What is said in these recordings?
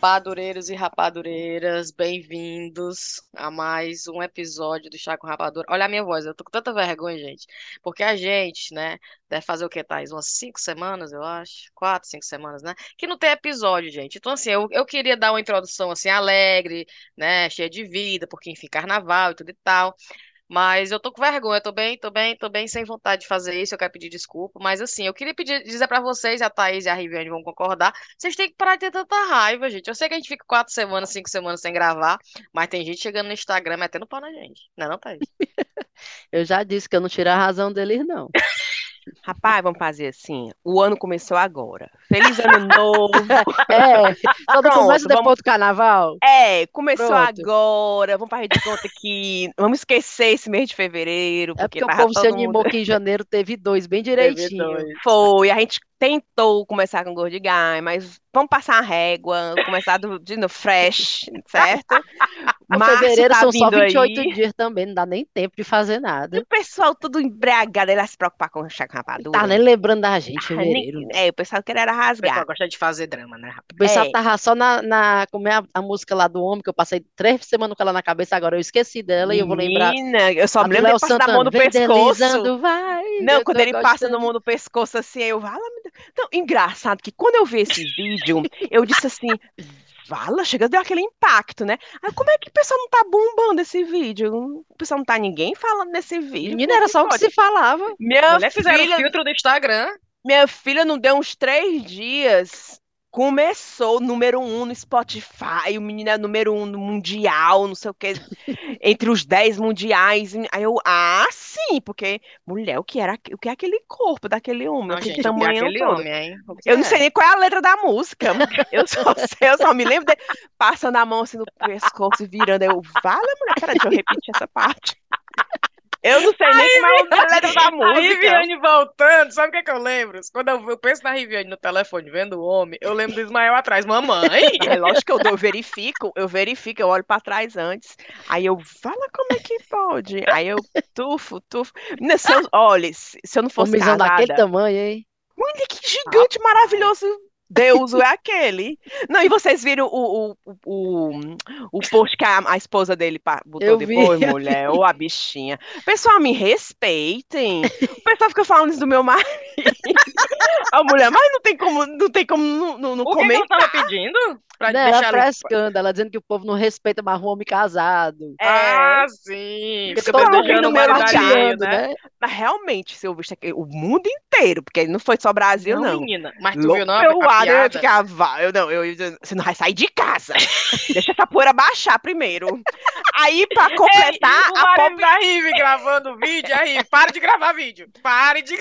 Rapadureiros e rapadureiras, bem-vindos a mais um episódio do Chá com Rapadura. Olha a minha voz, eu tô com tanta vergonha, gente, porque a gente, né, deve fazer o que, Thais? Umas cinco semanas, eu acho, quatro, cinco semanas, né, que não tem episódio, gente. Então, assim, eu, eu queria dar uma introdução, assim, alegre, né, cheia de vida, porque, enfim, carnaval e tudo e tal. Mas eu tô com vergonha, tô bem, tô bem, tô bem sem vontade de fazer isso, eu quero pedir desculpa. Mas assim, eu queria pedir, dizer pra vocês, a Thaís e a Riviane vão concordar, vocês têm que parar de ter tanta raiva, gente. Eu sei que a gente fica quatro semanas, cinco semanas sem gravar, mas tem gente chegando no Instagram metendo pau na gente. Não é não, Thaís? Eu já disse que eu não tiro a razão deles, não. Rapaz, vamos fazer assim. O ano começou agora. Feliz ano novo. É, todo Pronto, começa depois vamos- do carnaval. É, começou Pronto. agora. Vamos para de conta que vamos esquecer esse mês de fevereiro, É porque porque o povo se animou mundo- que em janeiro teve dois, bem direitinho. dois. Foi, a gente tentou começar com Gordigai, mas vamos passar a régua, começar do, de no fresh, certo? Março fevereiro tá são só vindo 28 aí. dias também, não dá nem tempo de fazer E nada. o pessoal tudo embriagado, ele vai se preocupar com o chá com Não rapadura. tá nem lembrando da gente, Ah, nem- fevereiro. É, o pessoal queria era O pessoal rasgar. gosta de fazer drama, né? O pessoal É. tava só na, na como é a, a música lá do homem, que eu passei três semanas com ela na cabeça, agora eu esqueci dela e eu vou lembrar. Menina, eu só me lembro dele passando a mão no pescoço. vai, Não, quando ele passa gostando. no mão no pescoço assim, aí eu, vala, meu Deus. Então, engraçado que quando eu vi esse vídeo, eu disse assim, vala, chega, deu aquele impacto, né? Aí como é que o pessoal não tá bombando esse vídeo? O pessoal não tá ninguém falando nesse vídeo. Menina, era só o que se falava. Minha Mulher fizeram filha, filtro do Instagram. minha filha não deu uns três dias. Começou número um no Spotify, o menino é número um no Mundial, não sei o que, entre os 10 mundiais. Aí eu, ah, sim, porque, mulher, o que era, o que é aquele corpo daquele homem, Não, aquele gente, é tamanho aquele todo? homem, hein? Eu não é? sei nem qual é a letra da música. Eu só eu só me lembro dele passando a mão assim no pescoço e virando. Eu, fala, mulher, peraí, deixa eu repetir essa parte. Eu não sei nem qual é a letra da A música. Riviane voltando, sabe o que, é que eu lembro? Quando eu, eu penso na Riviane no telefone vendo o homem, eu lembro do Ismael atrás. Mamãe! É lógico que eu, eu verifico, eu verifico, eu olho pra trás antes. Aí eu, fala como é que pode. Aí eu tufo, tufo. Menina, se eu, olha, se, eu não fosse Homenzão daquele casada, tamanho, hein? olha que gigante, maravilhoso. Deus é aquele. Não, e vocês viram o, o, o, o, o post que a, a esposa dele botou Eu vi, depois, eu mulher? Ô, a bichinha. Pessoal, me respeitem. O pessoal fica falando isso do meu marido. A mulher, mas não tem como, não tem como não, não, não O que, que ela comentar. tava pedindo? Pra Não, deixar ela frescando, ela dizendo que o povo não respeita mais um homem casado. É. Ah, sim. Porque Fica todo mundo desejando o marido né? né? Mas realmente, se eu visse aqui, o mundo inteiro, porque não foi só Brasil, não. menina. Mas tu Louco viu, não? a- pelo a eu "Vá, eu não, eu, eu- você não vai sair de casa. Deixa essa poeira baixar primeiro. Aí, pra completar, Ei, o a pobre, da Rive gravando vídeo, aí, para de gravar vídeo. Pare de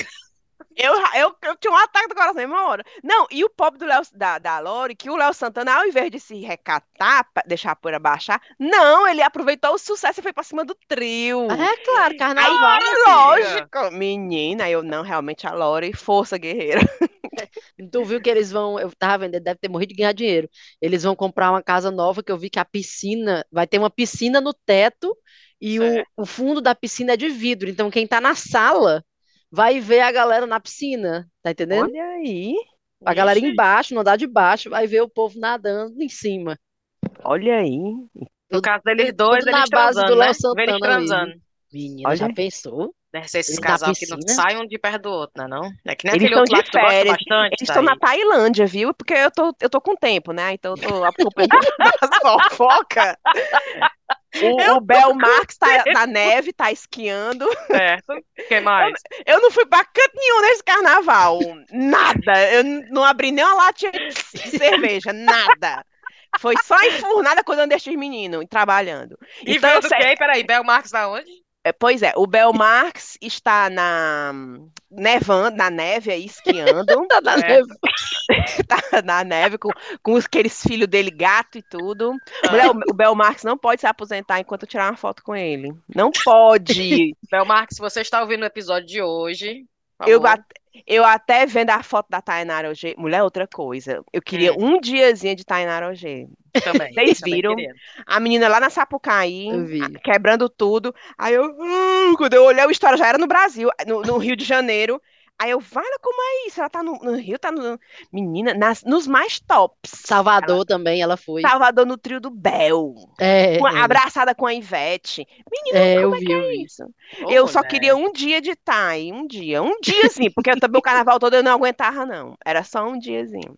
eu, eu, eu tinha um ataque do coração na mesma hora. Não, e o pobre do Léo, da, da Lore, que o Léo Santana, ao invés de se recatar, deixar a poeira baixar, não, ele aproveitou o sucesso e foi pra cima do trio. É claro, Aí, carnaval. lógico, menina, eu não, realmente, a Lore, força guerreira. Tu viu que eles vão, eu tava vendo, ele deve ter morrido de ganhar dinheiro. Eles vão comprar uma casa nova que eu vi que a piscina, vai ter uma piscina no teto e o, o fundo da piscina é de vidro. Então quem tá na sala vai ver a galera na piscina, tá entendendo? Olha aí, A galera embaixo, no andar de baixo, vai ver o povo nadando em cima. olha aí. No caso deles tudo dois, na eles base do Léo né? Santana Eles ali. transando. Menina, Olha. já pensou? Deve ser esses Eles na casal que não saem um de perto do outro, né? Não? É que nem Eles aquele outro lá que tu gosta férias. bastante, Eles estão na. Tailândia, viu? Porque eu tô, eu tô com tempo, né? Então eu tô acompanhando as fofocas. O, o Bel Marx tá na neve, tá esquiando. Certo. que mais? Eu não fui pra canto nenhum nesse carnaval. Nada. Eu não abri nem uma latinha de cerveja. Nada. Foi só enfurnada cuidando destes meninos e trabalhando. E Então, eu vendo sei- quem? Peraí, Bel Marques da onde? É, Pois é, o Bel Marx está na nevando, na neve aí, esquiando. Tá na É. neve. tá na neve com, com os- aqueles filhos dele, gato e tudo. Mulher, o, o Bel Marx não pode se aposentar enquanto eu tirar uma foto com ele. Não pode. Bel Marques, se você está ouvindo o episódio de hoje, Eu, eu até vendo a foto da Tainara OG. Mulher, outra coisa. Eu queria um diazinho de Tainara OG. também. Vocês também viram? queria. A menina lá na Sapucaí, quebrando tudo. Aí eu, "Ah", quando eu olhei, a história já era no Brasil, no, no Rio de Janeiro. Aí eu, vale, como é isso? Ela tá no, no Rio, tá no. Menina, nas, nos mais tops. Salvador também, ela foi. Salvador no trio do Bel. É, com- é, abraçada com a Ivete. Menina, é, eu como é vi, que é isso? Ô, Eu só mulher. queria um dia de Thay, um dia, um dia sim, porque eu também o carnaval todo eu não aguentava, não. Era só um diazinho.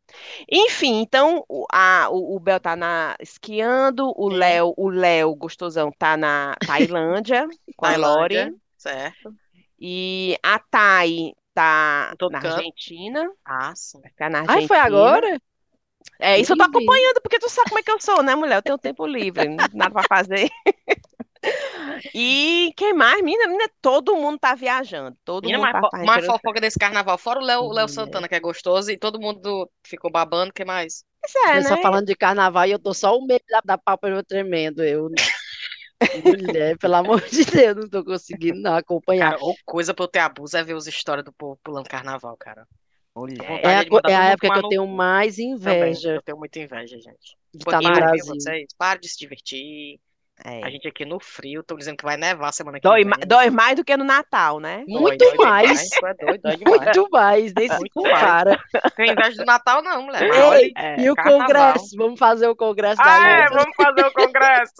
Enfim, então o, a, o, o Bel tá na, esquiando, o Sim. Léo, o Léo gostosão tá na Tailândia com a Lori, Certo. e a Thay tá na. Argentina, Ah, sim. vai ficar na Ai, foi Argentina. agora? É, isso eu tô acompanhando, porque tu sabe como é que eu sou, né, mulher? Eu tenho tempo livre, nada pra fazer. E quem mais? Menina, menina, todo mundo tá viajando. Todo Menina, mundo mais, tá mais fofoca desse carnaval. Fora o Léo, Léo. Santana, que é gostoso, e todo mundo ficou babando. O que mais? Pois é, Eu só né? falando de carnaval e eu tô só o meio da, da pálpebra tremendo. Eu, mulher, pelo amor de Deus, não tô conseguindo não acompanhar. Cara, ou coisa pra eu ter abuso é ver as histórias do povo pulando carnaval, cara. Mulher. É a, é a época que eu no tenho mais Também. inveja Eu tenho muita inveja, gente. de estar que no Brasil. vocês. Para de se divertir. É. A gente aqui no frio, tô dizendo que vai nevar semana que Dói, vem. ma- dói mais do que no Natal, né? Muito dói mais. demais. É doido, dói demais. Muito mais, nem se Muito mais. compara. Tenho inveja do Natal, não, mulher. Ei, olha, É. e o carnaval. congresso? Vamos fazer o congresso da Ah, é, Luta vamos fazer o congresso.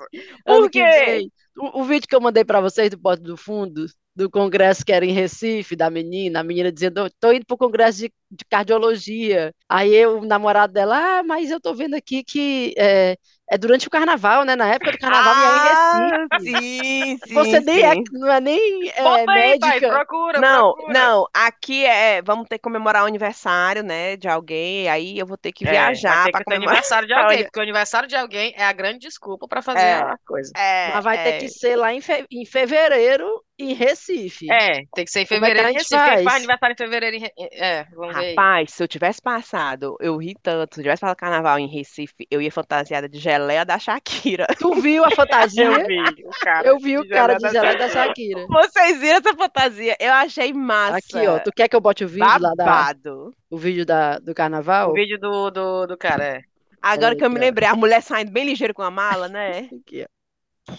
Por que quê? O, o vídeo que eu mandei pra vocês do Porto do Fundo, do congresso que era em Recife, da menina, a menina dizendo, tô indo pro congresso de, de cardiologia. Aí eu, o namorado dela, ah, mas eu tô vendo aqui que é, é durante o carnaval, né? Na época do carnaval, e aí em Recife. Ah, sim, sim, Você nem é, sim. não é nem é, Bota aí, pai, médica. procura, Não, procura. não, aqui é, vamos ter que comemorar o aniversário, né, de alguém, aí eu vou ter que É, viajar para comemorar. aniversário de alguém, porque o aniversário de alguém é a grande desculpa pra fazer É. a coisa. É, Mas vai ter é. que ser lá em, fe- em fevereiro, em Recife. É, tem que ser em é fevereiro em gente Recife. Faz? faz aniversário em fevereiro em É, vamos. Rapaz, se eu tivesse passado, eu ri tanto, se eu tivesse passado carnaval em Recife, eu ia fantasiada de geleia da Shakira. Tu viu a fantasia? Eu vi o cara. Eu vi o cara de geleia gelé da Shakira. Vocês viram essa fantasia? Eu achei massa. Aqui, ó. Tu quer que eu bote o vídeo lá da, Babado. o vídeo da, do carnaval? O vídeo do, do, do cara, é. Agora Olha que eu me lembrei, a mulher saindo bem ligeiro com a mala, né? Aqui, ó.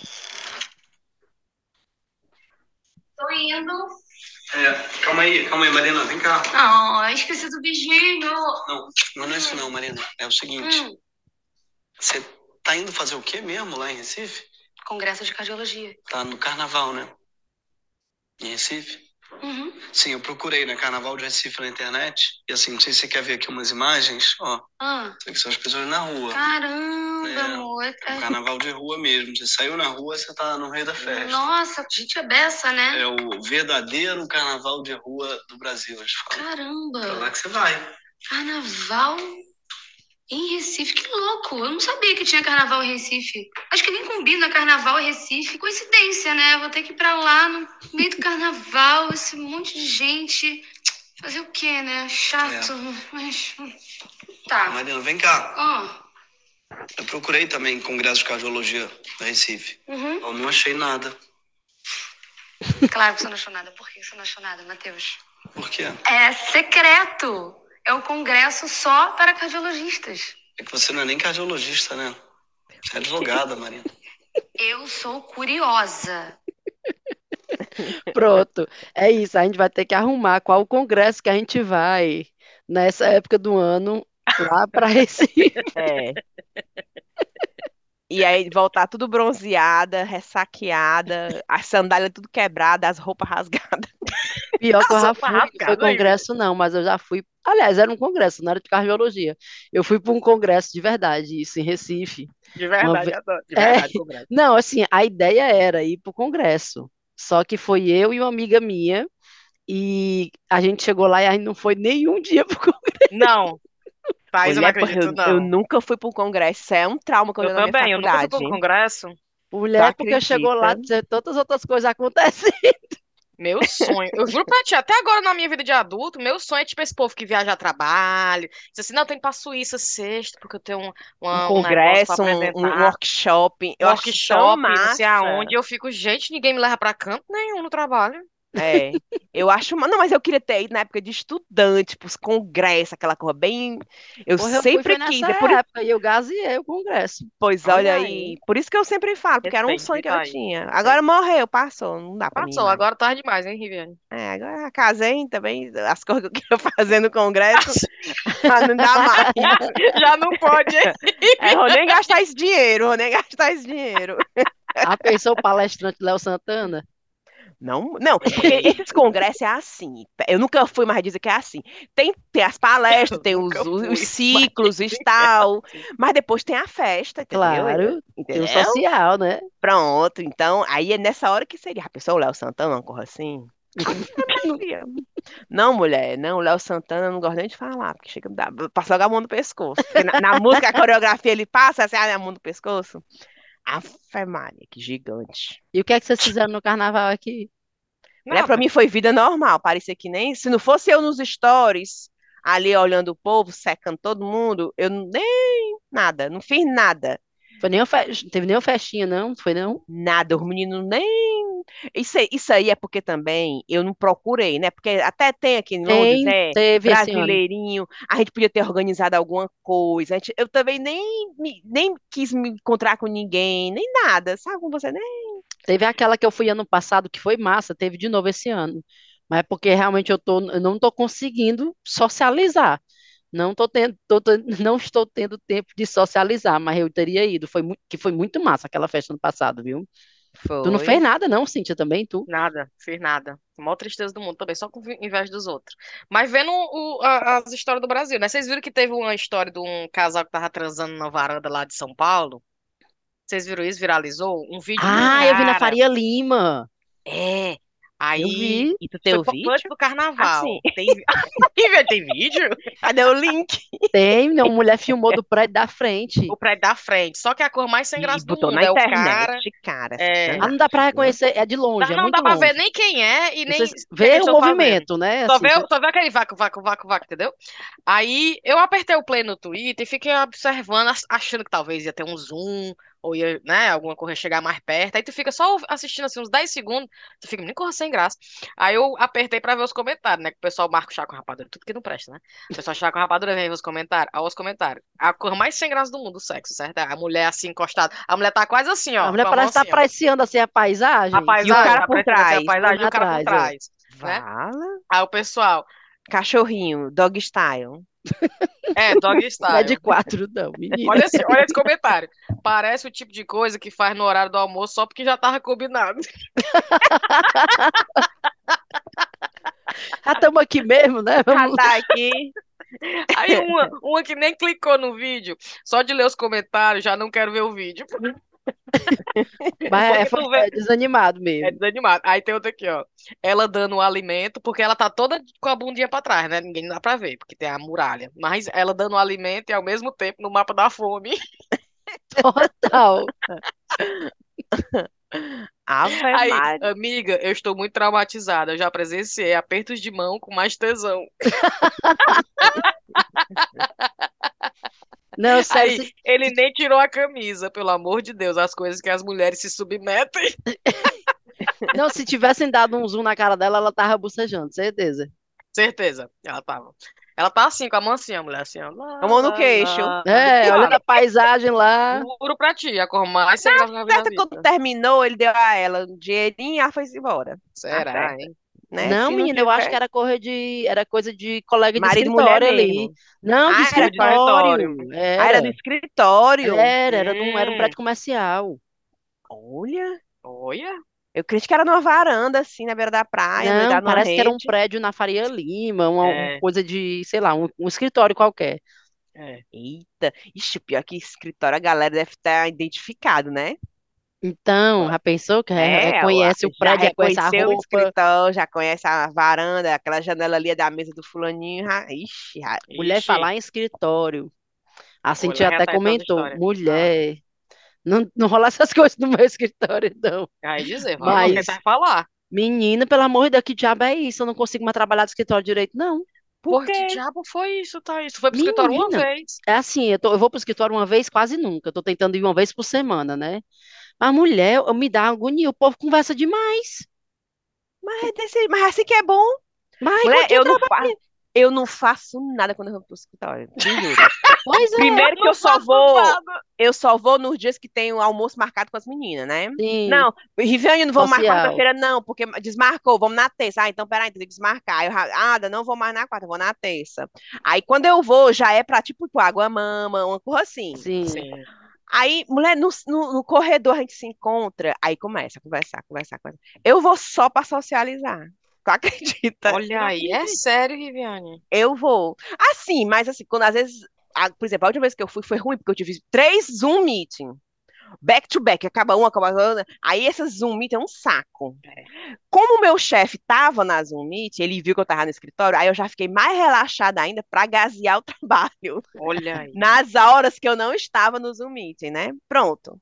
Tô indo. É, calma aí, calma aí, Marina, vem cá. Ah, esqueci do beijinho. Não, não é isso não, Marina. É o seguinte, Hum, você tá indo fazer o quê mesmo lá em Recife? congresso de cardiologia. Tá no carnaval, né? Em Recife? Uhum. Sim, eu procurei, né? Carnaval de Recife na internet. E assim, não sei se você quer ver aqui umas imagens, ó. Ah, aqui são as pessoas na rua. caramba, É, amor. É um É- carnaval de rua mesmo. Você saiu na rua, você tá no meio da festa. Nossa, gente é beça, né? É o verdadeiro carnaval de rua do Brasil, eles falam. Pra Caramba, lá que você vai. carnaval em Recife. Que louco. Eu não sabia que tinha carnaval em Recife. Acho que nem combina carnaval em Recife. Coincidência, né? Vou ter que ir pra lá no meio do carnaval, esse monte de gente. Fazer o quê, né? Chato, mas. Tá. Marina, vem cá. Ó. Eu procurei também congresso de cardiologia no Recife. Uhum. Eu não achei nada. Claro que você não achou nada. Por que você não achou nada, Matheus? Por quê? É secreto. É o congresso só para cardiologistas. É que você não é nem cardiologista, né? Você é advogada, Marina. Eu sou curiosa. Pronto. É isso. A gente vai ter que arrumar qual o congresso que a gente vai nessa época do ano lá para Recife. É. E aí voltar tudo bronzeada, ressaqueada, a sandália tudo quebrada, as roupas rasgadas. Pior que eu já fui, não foi congresso não, mas eu já fui. Aliás, era um congresso, não era de cardiologia. Eu fui para um congresso de verdade, isso em Recife. De Uma verdade, ve- adoro. De É. verdade, congresso. Não, assim, a ideia era ir para o congresso. Só que foi eu e uma amiga minha, e a gente chegou lá e a gente não foi nenhum dia pro congresso. Não. Thaís, eu não Mulher, acredito, eu, eu não. nunca fui para um congresso, isso é um trauma quando Eu eu na minha também, eu nunca fui para faculdade. um congresso. Mulher, porque chegou lá, acredita? tantas outras coisas acontecem. Meu sonho, eu juro pra ti, até agora na minha vida de adulto, meu sonho é tipo esse povo que viaja a trabalho, diz assim, não, eu tenho que ir pra Suíça sexta, porque eu tenho um, Um uma, um congresso, um, um workshop. Eu um workshop, não sei aonde, eu fico, gente, ninguém me leva pra canto nenhum no trabalho. É, eu acho. Não, mas eu queria ter ido na época de estudante, pros congressos, aquela coisa bem. Eu Porra, eu fui sempre quis. nessa É por... época e eu gazeei o congresso. Pois Olha olha aí. aí. Por isso que eu sempre falo, porque era um Respeito, sonho que eu Vitória. tinha. Agora morreu, passou. Não dá pra mim Passou, agora tá demais, hein, Riviane? É, agora casei também. As coisas que eu queria fazer no congresso, ah, não dá mais. Já não pode, hein? É, vou nem gastar esse dinheiro, vou nem gastar esse dinheiro. A pessoa palestrante Léo Santana. Não, não, porque esses congressos é assim. Eu nunca fui, mas dizem que é assim. Tem, tem as palestras, tem os, os, os ciclos e é tal, assim. mas depois tem a festa, entendeu? Claro, tem Entendeu? o social, né? Pronto, então, aí é nessa hora que seria. A pessoa, o Léo Santana, uma coisa assim. Não, mulher, não, o Léo Santana eu não gosto nem de falar, porque chega, dá, passa logo a mão no pescoço. Na, na música, a coreografia, ele passa assim, ah, a mão no pescoço. Afe Maria, que gigante. E o que é que vocês fizeram no carnaval aqui? Mulher, pra mim foi vida normal, parecia que nem, se não fosse eu nos stories, ali olhando o povo, secando todo mundo, eu não- nem nada, não fiz nada. Foi nem fe... Teve nenhuma festinha, não? Foi não? Nada, os meninos nem. Isso, aí- isso aí é porque também eu não procurei, né? Porque até tem aqui em Londres, Tem, né? teve ano. Brasileirinho, a gente podia ter organizado alguma coisa. a gente- eu também nem, nem quis me encontrar com ninguém, nem nada, sabe com você? Nem... Teve aquela que eu fui ano passado, que foi massa, teve de novo esse ano. Mas é porque realmente eu, tô, eu não estou conseguindo socializar. Não, tô tendo, tô não estou tendo tempo de socializar, mas eu teria ido. Foi, que foi muito massa aquela festa ano passado, viu? Tu não Foi. fez nada, não, Cíntia, também, tu? Nada, fiz nada. Maior tristeza do mundo também, só com inveja dos outros. Mas vendo o- a- as histórias do Brasil, né? Vocês viram que teve uma história de um casal que tava transando na varanda lá de São Paulo? Vocês viram isso? Viralizou? Um vídeo Ah, eu vi na. Faria Lima. É. Aí Eu vi. E tu foi tem o vídeo? antes do carnaval. Assim. Tem, tem vídeo? Cadê o link? Tem, uma mulher filmou do prédio da frente. O prédio da frente. Só que a cor mais sem E graça do botou mundo na é o cara. internet, cara. É. Ah, não dá pra reconhecer, é de longe, Dá- é não dá pra ver longe. nem quem é e nem vê o movimento, né? Só assim, vê, só vê aquele vácuo, vácuo, vácuo, vácuo, entendeu? Aí eu apertei o play no Twitter e fiquei observando, ach- achando que talvez ia ter um zoom, ou ia, né, alguma coisa chegar mais perto. Aí tu fica só assistindo assim uns 10 segundos, tu fica, nem corra sem graça. Aí eu apertei pra ver os comentários, né? Que o pessoal marca o chá com rapadura, tudo que não presta, né? O pessoal chá com rapadura vem ver os comentários. Olha os comentários. A cor mais sem graça do mundo, o sexo, certo? A mulher assim encostada. A mulher tá quase assim, ó. A mulher parece estar assim, ó. apreciando assim a paisagem. A paisagem, cara tá por parecendo assim, trás, a paisagem e o cara por atrás, é. trás. né? Vala. Aí o pessoal, Cachorrinho, dog style. É, dog Não é style. de quatro, não, menina. Olha esse, olha esse comentário. Parece o tipo de coisa que faz no horário do almoço só porque já tava combinado. Já estamos aqui mesmo, né? Já Vamos... tá aqui. Aí uma, uma que nem clicou no vídeo, só de ler os comentários, já não quero ver o vídeo. Mas é, vê- é desanimado É mesmo. desanimado. Aí tem outra aqui, ó. Ela dando o alimento, porque ela tá toda com a bundinha pra trás, né? Ninguém dá pra ver, porque tem a muralha. Mas ela dando o alimento e ao mesmo tempo no mapa da fome. Total. Ave Aí, Maria. amiga, eu estou muito traumatizada. Eu já presenciei apertos de mão com mais tesão. Não, sério, Aí, se- ele nem tirou a camisa, pelo amor de Deus, as coisas que as mulheres se submetem. não, se tivessem dado um zoom na cara dela, ela tava bocejando, certeza. Certeza, ela tava. Ela tá assim, com a mão assim, a mulher assim, ó. Lá, A mão no queixo. lá. É, olhando a paisagem lá. Juro pra ti, a cor mais Certo, vida. quando terminou, ele deu a ela um dinheirinho e ela foi embora. Será, certo. hein? Né? Não, Se menina, eu acho que era coisa de, era coisa de colega de Marido e mulher escritório ali. mesmo. Não, de Ah, era de escritório. escritório. Ah, era Era, do escritório. era, era, num, era um Hum. prédio comercial. Olha, Olha, eu creio que era numa varanda, assim, na beira da praia, Não, parece que era um rede. prédio na Faria Lima, uma, uma É. coisa de, sei lá, um, um escritório qualquer. é. Eita, ixi, pior que escritório a galera deve estar identificado, né? Então, já pensou que É, reconhece o já prédio, reconhece a reconheceu o escritório, já conhece a varanda, aquela janela ali da mesa do fulaninho. já- Ixi, já- Mulher Ixi, falar em escritório. A Cintia até comentou, mulher, não, não rola essas coisas no meu escritório, não. Aí dizer, quer mais falar. Menina, pelo amor de Deus, que diabo é isso? Eu não consigo mais trabalhar no escritório direito, não. Por Por que diabo foi isso, Thaís? Tu foi pro escritório uma Menina. vez. É assim, eu, tô- eu vou pro escritório uma vez quase nunca. Eu tô tentando ir uma vez por semana, né? Mas mulher, eu me dá agonia, o povo conversa demais. Mas, é desse, mas assim que é bom. Mas Mulher, eu não, trabalhando. fa eu não faço nada quando eu vou pro escritório. Pois é. Primeiro que eu só faço vou, nada. eu só vou nos dias que tem o almoço marcado com as meninas, né? Sim. Não, Riviane, não vou mais Social. quarta-feira, não, porque desmarcou, vamos na terça. Ah, então peraí, tem que desmarcar. Aí Eu, ah, não vou mais na quarta, vou na terça. Aí quando eu vou, já é pra tipo água mama, uma coisa assim. Sim. Sim. Aí, mulher, no, no, no corredor a gente se encontra, aí começa a conversar, conversar, conversar. Eu vou só pra socializar. Tu acredita? Olha aí, é sério, Riviane. Eu vou. Assim, mas assim, quando às vezes, por exemplo, a última vez que eu fui foi ruim, porque eu tive três Zoom meeting. Back to back, acaba um, acaba outra. Aí esse Zoom meeting é um saco. Como o meu chefe tava na Zoom meeting, ele viu que eu tava no escritório, aí eu já fiquei mais relaxada ainda pra gasear o trabalho Olha aí. nas horas que eu não estava no Zoom meeting, né? Pronto.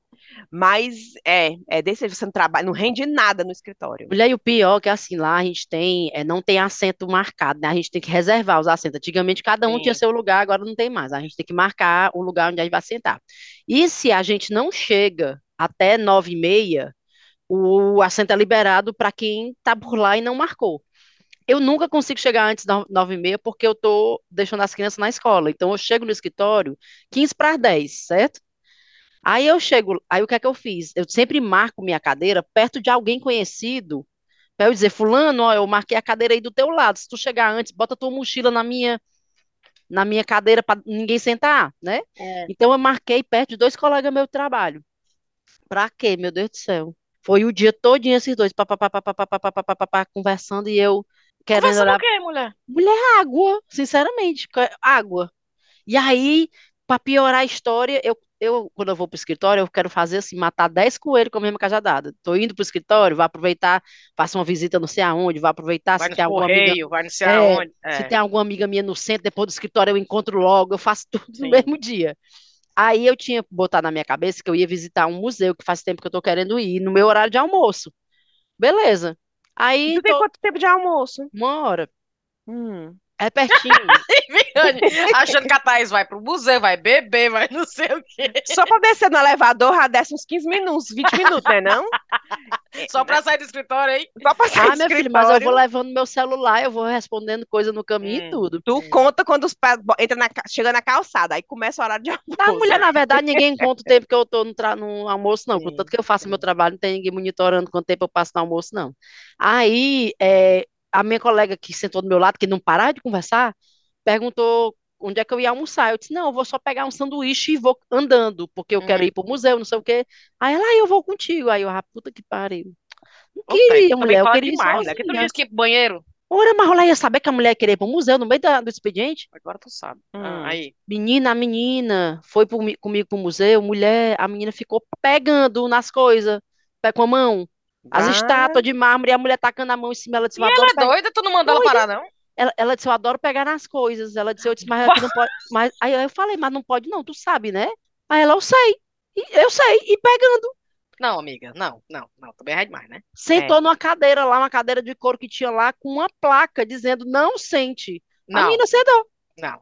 Mas é, é desse jeito, você não trabalha, não rende nada no escritório. Mulher, e o pior é que assim, lá a gente tem, é, não tem assento marcado, né? A gente tem que reservar os assentos. Antigamente cada um tinha Sim. seu lugar, agora não tem mais. A gente tem que marcar o lugar onde a gente vai sentar. E se a gente não chega até nove e meia, o assento é liberado para quem está por lá e não marcou. Eu nunca consigo chegar antes das nove e meia porque eu tô deixando as crianças na escola. Então eu chego no escritório 15 para as 10, certo? Aí eu chego, aí o que é que eu fiz? Eu sempre marco minha cadeira perto de alguém conhecido, para eu dizer, fulano, ó, eu marquei a cadeira aí do teu lado. Se tu chegar antes, bota tua mochila na minha na minha cadeira para ninguém sentar, né? É. Então eu marquei perto de dois colegas meus de trabalho. Pra quê, meu Deus do céu? Foi o dia todinho esses dois, papapá, conversando e eu quero. Conversando o quê, mulher? Mulher, água, sinceramente, água. E aí, pra piorar a história, eu, eu quando eu vou pro escritório, eu quero fazer assim, matar 10 coelhos com a mesma cajadada. Tô indo pro escritório, vou aproveitar, faço uma visita não sei aonde, vou aproveitar vai se tem alguma correio, amiga. Vai não sei é, aonde. É. Se tem alguma amiga minha no centro, depois do escritório eu encontro logo, eu faço tudo Sim. no mesmo dia. Aí eu tinha botado na minha cabeça que eu ia visitar um museu que faz tempo que eu tô querendo ir, no meu horário de almoço. Beleza. Aí, tu tem tô- quanto tempo de almoço? uma hora. Hum. É pertinho. Viviane, achando que a Thaís vai pro museu, vai beber, vai não sei o quê. Só pra descer no elevador, já desce uns 15 minutos, 20 minutos, né não? Só pra sair do escritório, hein? Só pra sair Ah, do meu filho, mas eu escritório. vou levando meu celular, eu vou respondendo coisa no caminho Hum. e tudo. Tu conta quando os pés entra na, chega na calçada, aí começa o horário de almoço. Da mulher, na verdade, ninguém conta o tempo que eu tô no, tra- no almoço, não. Sim, Contanto que eu faço meu trabalho, não tem ninguém monitorando quanto tempo eu passo no almoço, não. Aí, é, a minha colega que sentou do meu lado, que não parava de conversar, perguntou onde é que eu ia almoçar. Eu disse, não, eu vou só pegar um sanduíche e vou andando, porque eu quero Hum. ir pro museu, não sei o quê. Aí ela, ah, eu vou contigo. Aí eu, ah, puta que pariu. Não Thaís, queria, mulher, eu queria ir demais, mulher. Que tu disse que banheiro? Ora, mas ela ia saber que a mulher queria ir pro museu no meio da- do expediente? Agora tu sabe. Hum. Ah, aí. Menina, a menina foi pro mi- comigo pro museu, mulher, a menina ficou pegando nas coisas, pé com a mão, as Ah, estátuas de mármore, e a mulher tacando a mão em cima, ela disse, E eu ela é pegar. doida? Tu não mandou ela parar, não? Ela, ela disse, eu adoro pegar nas coisas. Ela disse, eu disse, mas aqui não pode. Mas... Aí eu falei, mas não pode não, tu sabe, né? Aí ela, eu sei. E- Eu sei, e pegando. Não, amiga. Não, não, não. Também é demais, né? Sentou numa cadeira lá, uma cadeira de couro que tinha lá, com uma placa dizendo, não sente. A Não, menina sentou. não.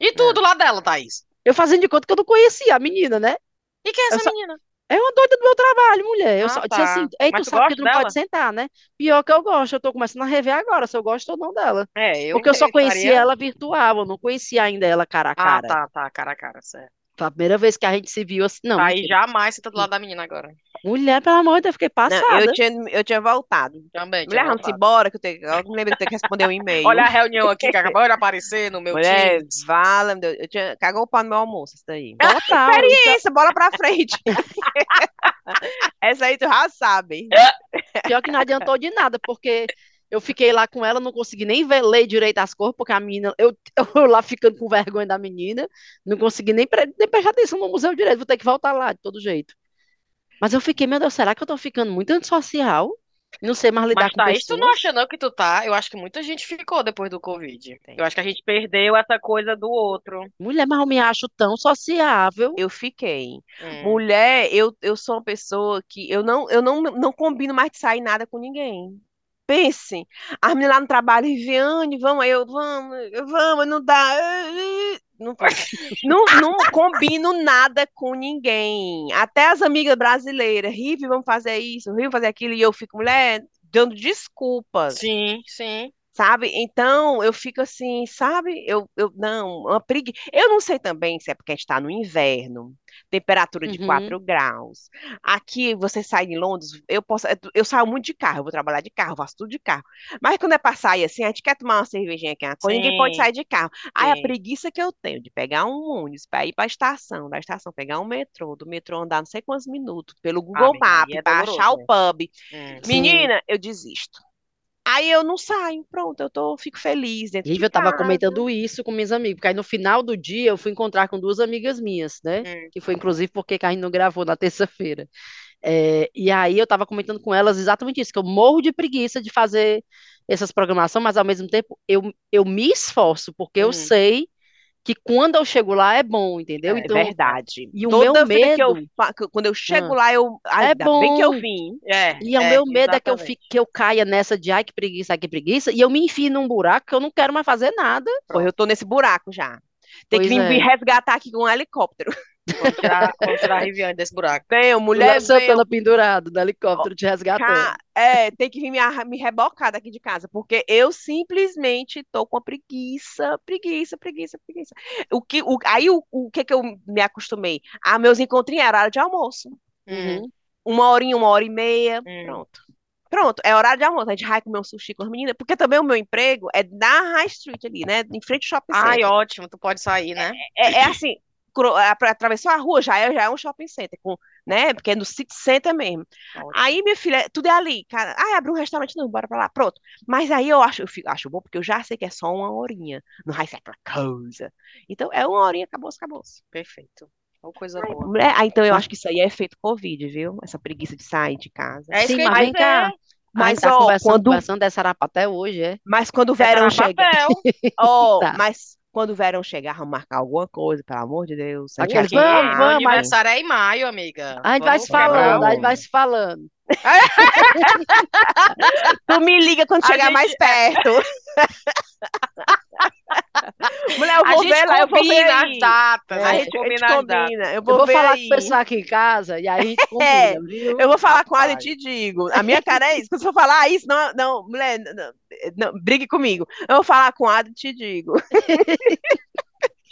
E tu do lado dela, Thaís? Eu fazendo de conta que eu não conhecia a menina, né? E quem é Eu essa só- menina? É uma doida do meu trabalho, mulher. Eu Ah, só disse tá. assim, ei, Mas tu tu sabe que tu não dela? pode sentar, né? Pior que eu gosto, eu tô começando a rever agora se eu gosto ou não dela. É, eu Porque eu só conhecia estaria- ela virtual, eu não conhecia ainda ela cara a Ah, cara. tá, tá, cara a cara, certo. Foi a primeira vez que a gente se viu assim. Não, Aí mentira. jamais você tá do lado da menina agora. Mulher, pelo amor de Deus, eu fiquei não, passada. eu tinha, eu tinha voltado. Também, tinha Mulher, vamos embora, que eu, tenho, eu me lembro eu tenho que responder um e-mail. Olha a reunião aqui que acabou de aparecer no meu Mulher, Teams. vala, meu Deus, eu tinha, cagou o pau no meu almoço, isso daí. Total. Experiência, bola pra frente. Essa aí tu já sabe. pior que não adiantou de nada, porque eu fiquei lá com ela, não consegui nem ver, ler direito as cores, porque a menina, eu, eu lá ficando com vergonha da menina, não consegui nem, pre- nem prestar atenção no museu direito, vou ter que voltar lá de todo jeito. Mas eu fiquei, meu Deus, será que eu tô ficando muito antissocial? Não sei mais lidar Mas com Thaís, tu não pessoas? acha não que tu tá? Eu acho que muita gente ficou depois do Covid. Eu acho que a gente perdeu essa coisa do outro. Mulher, mas eu me acho tão sociável. Eu fiquei. Hum. Mulher, eu, eu sou uma pessoa que eu não, eu não, não combino mais de sair nada com ninguém. Pense, as meninas lá no trabalho, Viviane, vamos, aí eu, vamos, vamos, não dá. Não, não, não combino nada com ninguém. Até as amigas brasileiras, Rive, vamos fazer isso, Rive, fazer aquilo, e eu fico, mulher, dando desculpas. Sim, sim. Sabe? Então, eu fico assim, sabe? Eu, eu não, uma preguiça. Eu não sei também se é porque a gente está no inverno, temperatura de Uhum. 4 graus. Aqui, você sai em Londres, eu posso, eu saio muito de carro, eu vou trabalhar de carro, faço tudo de carro. Mas quando é pra sair assim, a gente quer tomar uma cervejinha aqui, uma coisa, ninguém pode Sim, sair de carro. Aí a sim. preguiça que eu tenho de pegar um ônibus para ir para a estação, da estação pegar um metrô, do metrô andar não sei quantos minutos, pelo Google amiga, aí Maps, é para achar o doloroso. pub. Sim. Menina, eu desisto. Aí eu não saio, pronto, eu tô, fico feliz dentro Inclusive, de eu tava comentando isso com minhas amigas, porque aí no final do dia eu fui encontrar com duas amigas minhas, né? Hum. Que foi inclusive porque a gente não gravou na terça-feira. É, e aí eu tava comentando com elas exatamente isso, que eu morro de preguiça de fazer essas programações, mas ao mesmo tempo eu, eu me esforço, porque eu Hum. sei que quando eu chego lá é bom, entendeu? É Então, verdade. e o Toda meu vida que eu, medo- que- quando eu chego Ah. lá, eu, ai, É ainda bem que eu bom. vim. É, E o é, meu medo é que eu, exatamente. fique, que eu caia nessa de ai que preguiça, ai que preguiça, e eu me enfie num buraco que eu não quero mais fazer nada. Pois eu tô nesse buraco já. Tem que Pois vir, vir é. resgatar aqui com um helicóptero. Vamos tirar a Riviane desse buraco. Tenho, O mulher, Léo Santana venho. pendurado no helicóptero te resgatando. Ca- É, tem que vir me, me rebocar daqui de casa, porque eu simplesmente tô com preguiça, preguiça, preguiça, preguiça. O que, o, aí o, o que que eu me acostumei? Ah, meus encontrinhos era horário de almoço. Hum. Uhum. Uma horinha, uma hora e meia, Hum. pronto. Pronto, é horário de almoço. A gente vai comer um sushi com as meninas, porque também o meu emprego é na High Street ali, né? Em frente ao shopping Ai, center. ótimo, tu pode sair, né? É, é assim, cro- a- pra- atravessou a rua, já é, já é um shopping center, com, né? Porque é no city center mesmo. Ótimo. Aí, minha filha, tudo é ali, cara. Ah, abre um restaurante, não, bora pra lá, pronto. Mas aí eu acho, eu fico- acho bom, porque eu já sei que é só uma horinha. Não vai ser aquela coisa. Então, é uma horinha, acabou, acabou. Perfeito. Uma coisa boa. Mulher, ah, então eu acho que isso aí é efeito Covid, viu? Essa preguiça de sair de casa. É isso Sim, que mas vem cá. Mas, tá ó, conversando, quando, conversando dessa arapa até hoje, é? mas quando o verão chega, ó, Tá. mas quando o verão chegar, vamos marcar alguma coisa, pelo amor de Deus. Aqui vamos, vamos, mas aniversário é em maio, amiga. a gente vai Vamos se quebrar falando, a gente vai se falando. Tu me liga quando A chegar gente- mais perto. Mulher, eu vou ver lá, eu vou ver combina aí. as datas, É, a gente gente, a gente combina as datas. combina. Eu Eu vou vou ver falar aí. com o pessoal aqui em casa e aí a gente combina, É, viu? Eu vou falar com ela e Rapaz. te digo. A minha cara é isso. Quando você for falar isso, não, não, mulher, não, não, brigue comigo. Eu vou falar com ela e te digo.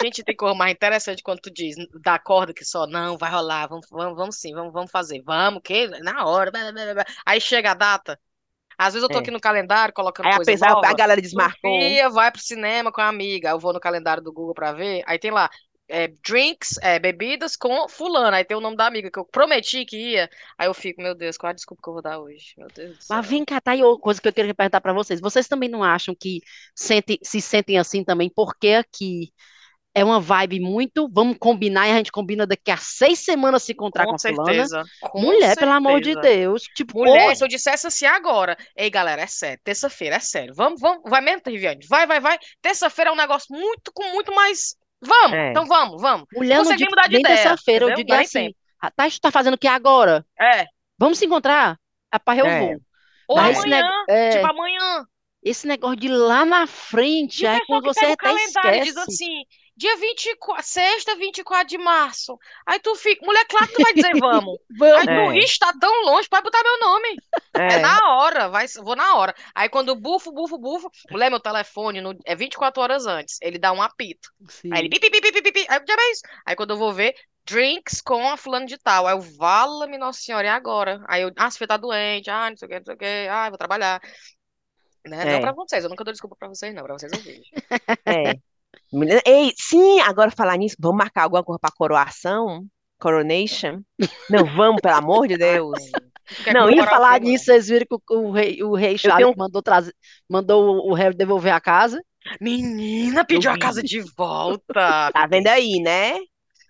Gente, tem coisa mais interessante quando tu diz, dá corda que só, não, vai rolar, vamos, vamos, vamos sim, vamos, vamos fazer, vamos, que na hora, blá, blá, blá. aí chega a data, às vezes eu tô É. aqui no calendário, colocando Aí coisa apesar, nova, a galera desmarcou. Sofia vai pro cinema com a amiga, eu vou no calendário do Google pra ver, aí tem lá, é, drinks, é, bebidas com fulano, aí tem o nome da amiga que eu prometi que ia, aí eu fico, meu Deus, qual a desculpa que eu vou dar hoje, meu Deus do céu. Mas vem cá, tá aí outra coisa que eu queria perguntar pra vocês. Vocês também não acham que sente, se sentem assim também? Porque aqui é uma vibe muito, vamos combinar e a gente combina daqui a seis semanas se encontrar com, Com a certeza, com Mulher, pelo amor de certeza. Deus. Tipo, Mulher, hoje- se eu dissesse assim agora, ei galera, é sério, terça-feira, é sério, vamos, vamos, vai mesmo, Riviane? Vai, vai, vai. Terça-feira é um negócio muito, com muito mais. Vamos, É. então vamos, vamos. mulher, não digo mudar de ideia, terça-feira, eu digo Dá assim, tempo. a Tati tá fazendo o que agora? É. Vamos se encontrar? Rapaz, eu É. vou. Ou Mas amanhã, é, tipo amanhã. esse negócio de lá na frente, E aí quando você até calendário e diz esquece. assim, dia 24, sexta, 24 de março. Aí tu fica, mulher, claro que tu vai dizer vamos. Aí Vamos. tu É. ri, está tão longe, pode botar meu nome. É É. na hora, vai, vou na hora. Aí quando bufo, bufo, bufo, mulher, meu telefone no- é 24 horas antes. Ele dá um apito. Sim. Aí ele pi, pi, pi, pi, pi, pi, pi. Aí já é isso. Aí quando eu vou ver, drinks com a fulano de tal. Aí eu, vala-me, Nossa Senhora, e agora? Aí eu, ah, você tá doente, ah, não sei o que, não sei o que, ah, eu vou trabalhar. Né? Não É. pra vocês, eu nunca dou desculpa pra vocês, não, pra vocês eu vejo. É. Ei, sim, agora falar nisso, vamos marcar alguma coisa pra coroação? Coronation? Não, vamos, pelo amor de Deus. Quer Não, ia falar nisso, vocês viram que o, o rei, o rei Charles tenho mandou, trazer, mandou o- Harry devolver a casa. Menina, pediu a casa de volta. Tá vendo aí, né?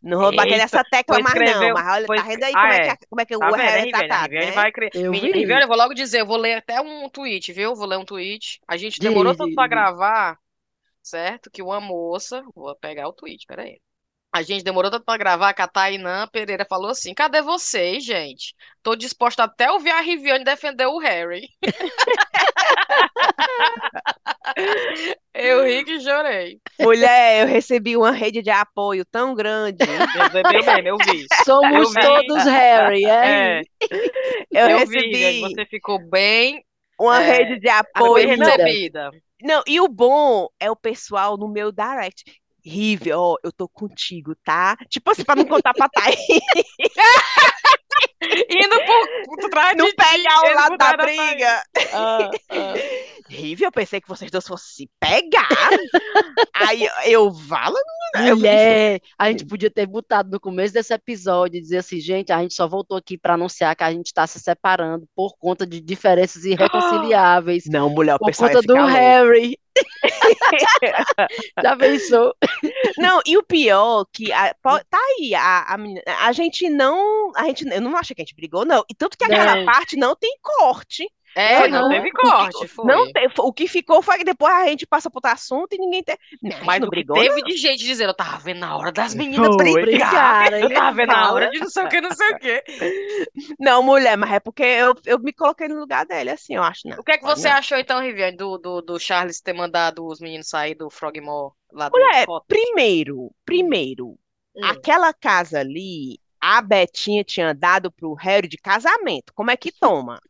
Não vou bater nessa tecla mais não, mas olha, foi tá vendo aí escre- como Ah, é que, é. a- como é que Tá o Harry é tratado, né? vai crer. Eu Menina. Riviane, eu vou logo dizer, eu vou ler até um tweet, viu? Vou ler um tweet. A gente demorou Diz, tanto pra diz. gravar, certo? Que uma moça, vou pegar o tweet, peraí. A gente demorou tanto pra gravar a Tainã Pereira falou assim: cadê vocês, gente? Tô disposta até ouvir a Riviane defender o Harry. Eu ri que chorei. Mulher, eu recebi uma rede de apoio tão grande. Recebeu mesmo, eu vi. Somos vi. todos Harry, é? É, Eu, eu vi, recebi. Riviane, você ficou bem uma É, rede de apoio. Não, recebida. Não, e o bom é o pessoal no meu direct. Rive, ó, eu tô contigo, tá? Tipo assim, pra não contar pra Thaís, Indo por, trás não de ti, pegar o eles lado da briga. Ah, ah. Rive, eu pensei que vocês dois fossem se pegar. Aí eu falo, eu- Mulher, a gente podia ter botado no começo desse episódio e dizer assim, gente, a gente só voltou aqui para anunciar que a gente está se separando por conta de diferenças irreconciliáveis, Não, mulher, o por pessoal conta do louco. Harry. Já pensou? Não, e o pior que a- po- tá aí, a, a, a gente não, a gente, eu não achei que a gente brigou, não. E tanto que aquela Não. parte não tem corte. É, Foi, não não. teve corte, foi. Não tem, o que ficou foi que depois a gente passa por outro assunto e ninguém gente Mas não brigou, teve não. de gente dizendo, eu tava vendo na hora das meninas Foi. brigar. Eu tava vendo na hora de não sei o que, não sei o que. Não, mulher, mas é porque eu, eu me coloquei no lugar dele, assim, eu acho, não. O que é que você não. achou então, Riviane, do, do, do Charles ter mandado os meninos sair do Frogmore lá do Mulher, primeiro, primeiro, Hum. aquela casa ali, a Betinha tinha dado pro Harry de casamento. Como é que toma?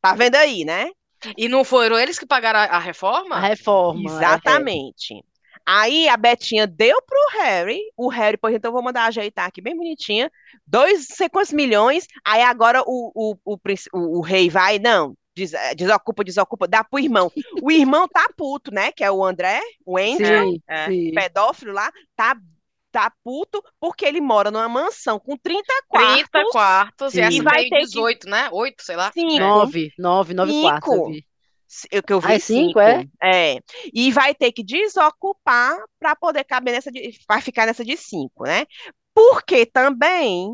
Tá vendo aí, né? E não foram eles que pagaram a, a reforma? A reforma. é. Exatamente. Aí a Betinha deu pro Harry, o Harry, pois então eu vou mandar ajeitar aqui bem bonitinha, dois, sei quantos milhões, aí agora o, o, o, o, o rei vai, não, des- eh, desocupa, desocupa, dá pro irmão. O irmão tá puto, né, que é o André, o Andrew, Sim, É. sim. pedófilo lá, tá, tá puto porque ele mora numa mansão com 30 quartos, 30 quartos e Sim. essa E vai tem ter que- 18, né? 8, sei lá. cinco, Nove, nove, nove Cinco. quartos eu que eu vi Ah, é cinco, é? É. E vai ter que desocupar para poder caber nessa de, vai ficar nessa de cinco, né? Porque também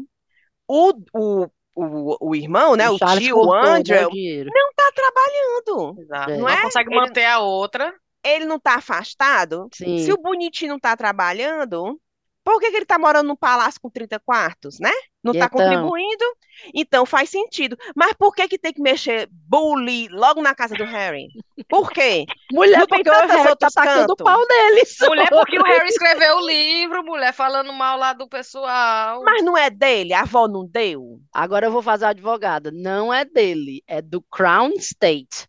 o, o, o, o irmão, né, o, tio, o cortou, né, Andrew, o dinheiro. tá trabalhando. Exato. É. Não, Não é? consegue Ele- manter a outra. Ele não tá afastado. Sim. Se o bonitinho não tá trabalhando, por que que ele tá morando num palácio com 30 quartos, né? Não E tá então? contribuindo? Então faz sentido. Mas por que que tem que mexer bully logo na casa do Harry? Por quê? Mulher, Não tem porque o Harry tá tacando o pau neles. Mulher, porque o Harry escreveu o livro, mulher falando mal lá do pessoal. Mas não é dele, a avó não deu. Agora eu vou fazer a advogada. Não é dele, é do Crown State.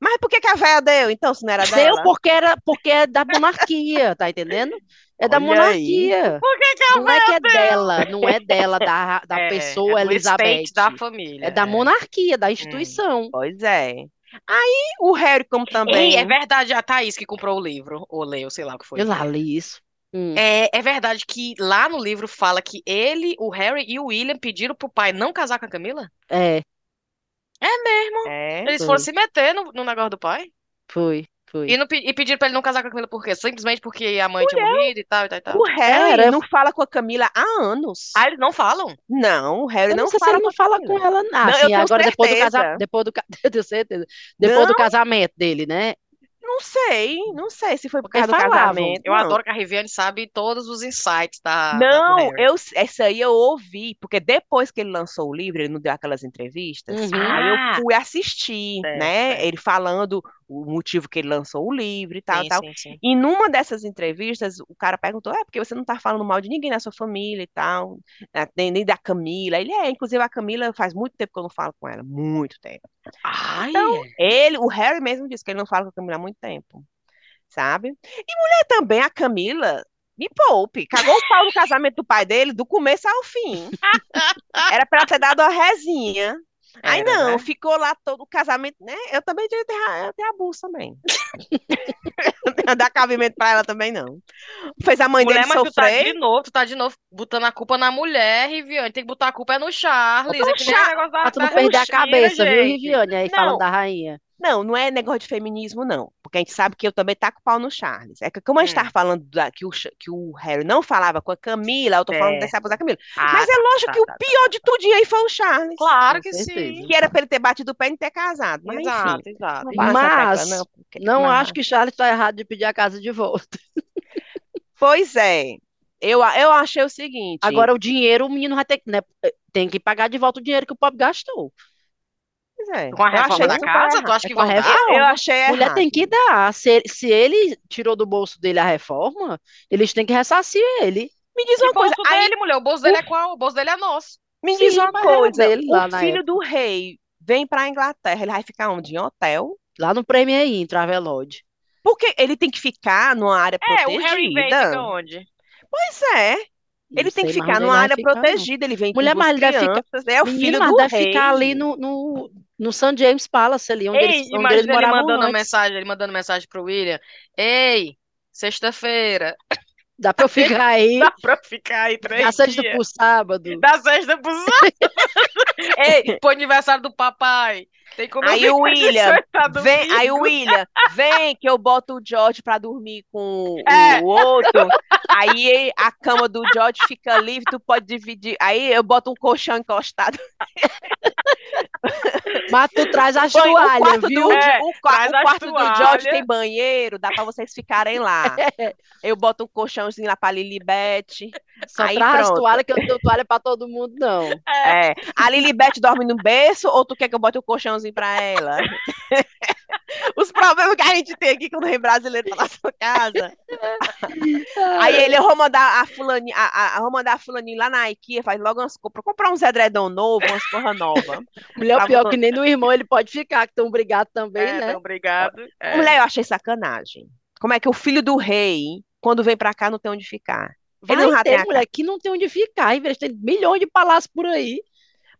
Mas por que que a véia deu, então, se não era Deu dela? porque, era, porque é da monarquia, tá entendendo? É da Olha monarquia. Por que que a Não é que é dela, não é dela, da, da É, pessoa é Elizabeth. da família. É da monarquia, da instituição. Pois é. Aí o Harry, como também. Ei, é verdade, a Thaís que comprou o livro, ou leu, sei lá o que foi. Eu lá li isso. Hum. É, é verdade que lá no livro fala que ele, o Harry e o William pediram pro pai não casar com a Camila? É, É. Eles Foi. foram se meter no, no negócio do pai? foi, foi. E, não e pediram pra ele não casar com a Camila por quê? Simplesmente porque a mãe tinha morrido e tal, e tal, e tal. O Harry Era- não fala com a Camila há anos. Ah, eles não falam? Não, o Harry Eu não, não sei se fala ele não com a fala Camila. com ela, eu Assim, tenho agora depois do certeza. casamento, depois do, eu tenho certeza. Depois do Não. casamento dele, né? Não sei, não sei se foi por Porque causa do casamento. Eu não. adoro que a Riviane sabe todos os insights da, da- Não, Harry. eu, essa aí eu ouvi, porque depois que ele lançou o livro, ele não deu aquelas entrevistas, Uhum. aí Ah. eu fui assistir, Certo, né? certo. Ele falando o motivo que ele lançou o livro e tal, Sim, tal. sim, sim. E numa dessas entrevistas, o cara perguntou: é porque você não tá falando mal de ninguém na sua família e tal, né, nem, nem da Camila. Ele é, inclusive a Camila faz muito tempo que eu não falo com ela, muito tempo. Ai, Então, ele, o Harry mesmo disse que ele não fala com a Camila há muito tempo, sabe? E mulher também, a Camila, me poupe, cagou o pau no casamento do pai dele do começo ao fim. Era pra ela ter dado uma rezinha. Aí Era, não, né? ficou lá todo o casamento, né? Eu também ra- eu tenho abuso também. Não dar cabimento pra ela também, não. Fez a mãe Mulher, dele mas tu tá de sofrer. novo, tu tá de novo botando a culpa na mulher, Riviane. Tem que botar a culpa é no Charles. É que nem o Char- negócio da, Pra tu não perder a cabeça, viu, gente. Riviane? Aí Não. falando da rainha. Não, não é negócio de feminismo, não. Porque a gente sabe que eu também taco pau no Charles. É que como a gente Hum. falando da- que, o, que o Harry não falava com a Camila, eu tô falando É. desse abuso da Camila. Ah, Mas é lógico tá, que o tá, tá. pior de tudinho aí foi o Charles. Claro que sim. Que era pra ele ter batido o pé e não ter casado. Mas Exato, enfim. exato. Não Mas tecla, não, porque- Não mas- acho que Charles tá errado de pedir a casa de volta. Pois é. Eu, eu achei o seguinte. Agora o dinheiro, o menino vai ter que, né, tem que pagar de volta o dinheiro que o pobre gastou. É, Com a reforma da casa, tu errado. acha É que com a vão dar? reforma. Eu achei A mulher errado. tem que dar. Se, se ele tirou do bolso dele a reforma, eles têm que ressarcir ele. Me diz Que uma coisa. Aí, dele, mulher? O bolso dele é qual? O bolso dele é nosso. me diz Sim, uma era coisa. dele lá O filho do rei vem pra Inglaterra, ele vai ficar onde? Em hotel? Lá no Premier Inn, Travelodge. Porque ele tem que ficar numa área É, o Harry vem protegida. fica onde? Pois é, Não ele tem que sei ficar numa área ficar, não. protegida, ele vem com Mulher, duas mas ele deve ficar- crianças, é o Menino, filho mas do deve rei. ficar ali no, no, no St. James Palace, ali, onde Ei, eles, onde eles ele mandando antes. mensagem, ele mandando mensagem pro William. Ei, sexta-feira, Dá pra eu ficar aí, dá pra ficar aí três da sexta dias? pro sábado. Da sexta pro sábado. Ei, pro aniversário do papai. Tem como eu Aí ficar o William, Vem, aí o William, vem que eu boto o George pra dormir com É. o outro. Aí a cama do George fica livre, tu pode dividir. Aí eu boto um colchão encostado. Mas tu traz as o toalhas, quarto viu? do, É, o, qua- traz o quarto do George tem banheiro, dá pra vocês ficarem lá. Eu boto um colchãozinho lá pra Lilibete. Só aí traz as pronto. toalhas, que eu não dou toalha pra todo mundo, não. É. A Lilibete dorme no berço ou tu quer que eu bote um colchãozinho pra ela? Os problemas que a gente tem aqui quando vem brasileiro pra nossa casa. Aí ele, eu vou mandar a fulaninha, a, a, vou mandar a fulaninha lá na IKEA, faz logo umas compras, comprar uns edredom novo, umas porra nova. Mulher, o pior que nem no irmão ele pode ficar, que estão brigados também, É, né? então, obrigado. É. Mulher, eu achei sacanagem. Como é que o filho do rei, quando vem pra cá, não tem onde ficar? Vai Ele não ter, mulher, que não tem onde ficar, ter milhões de palácios por aí.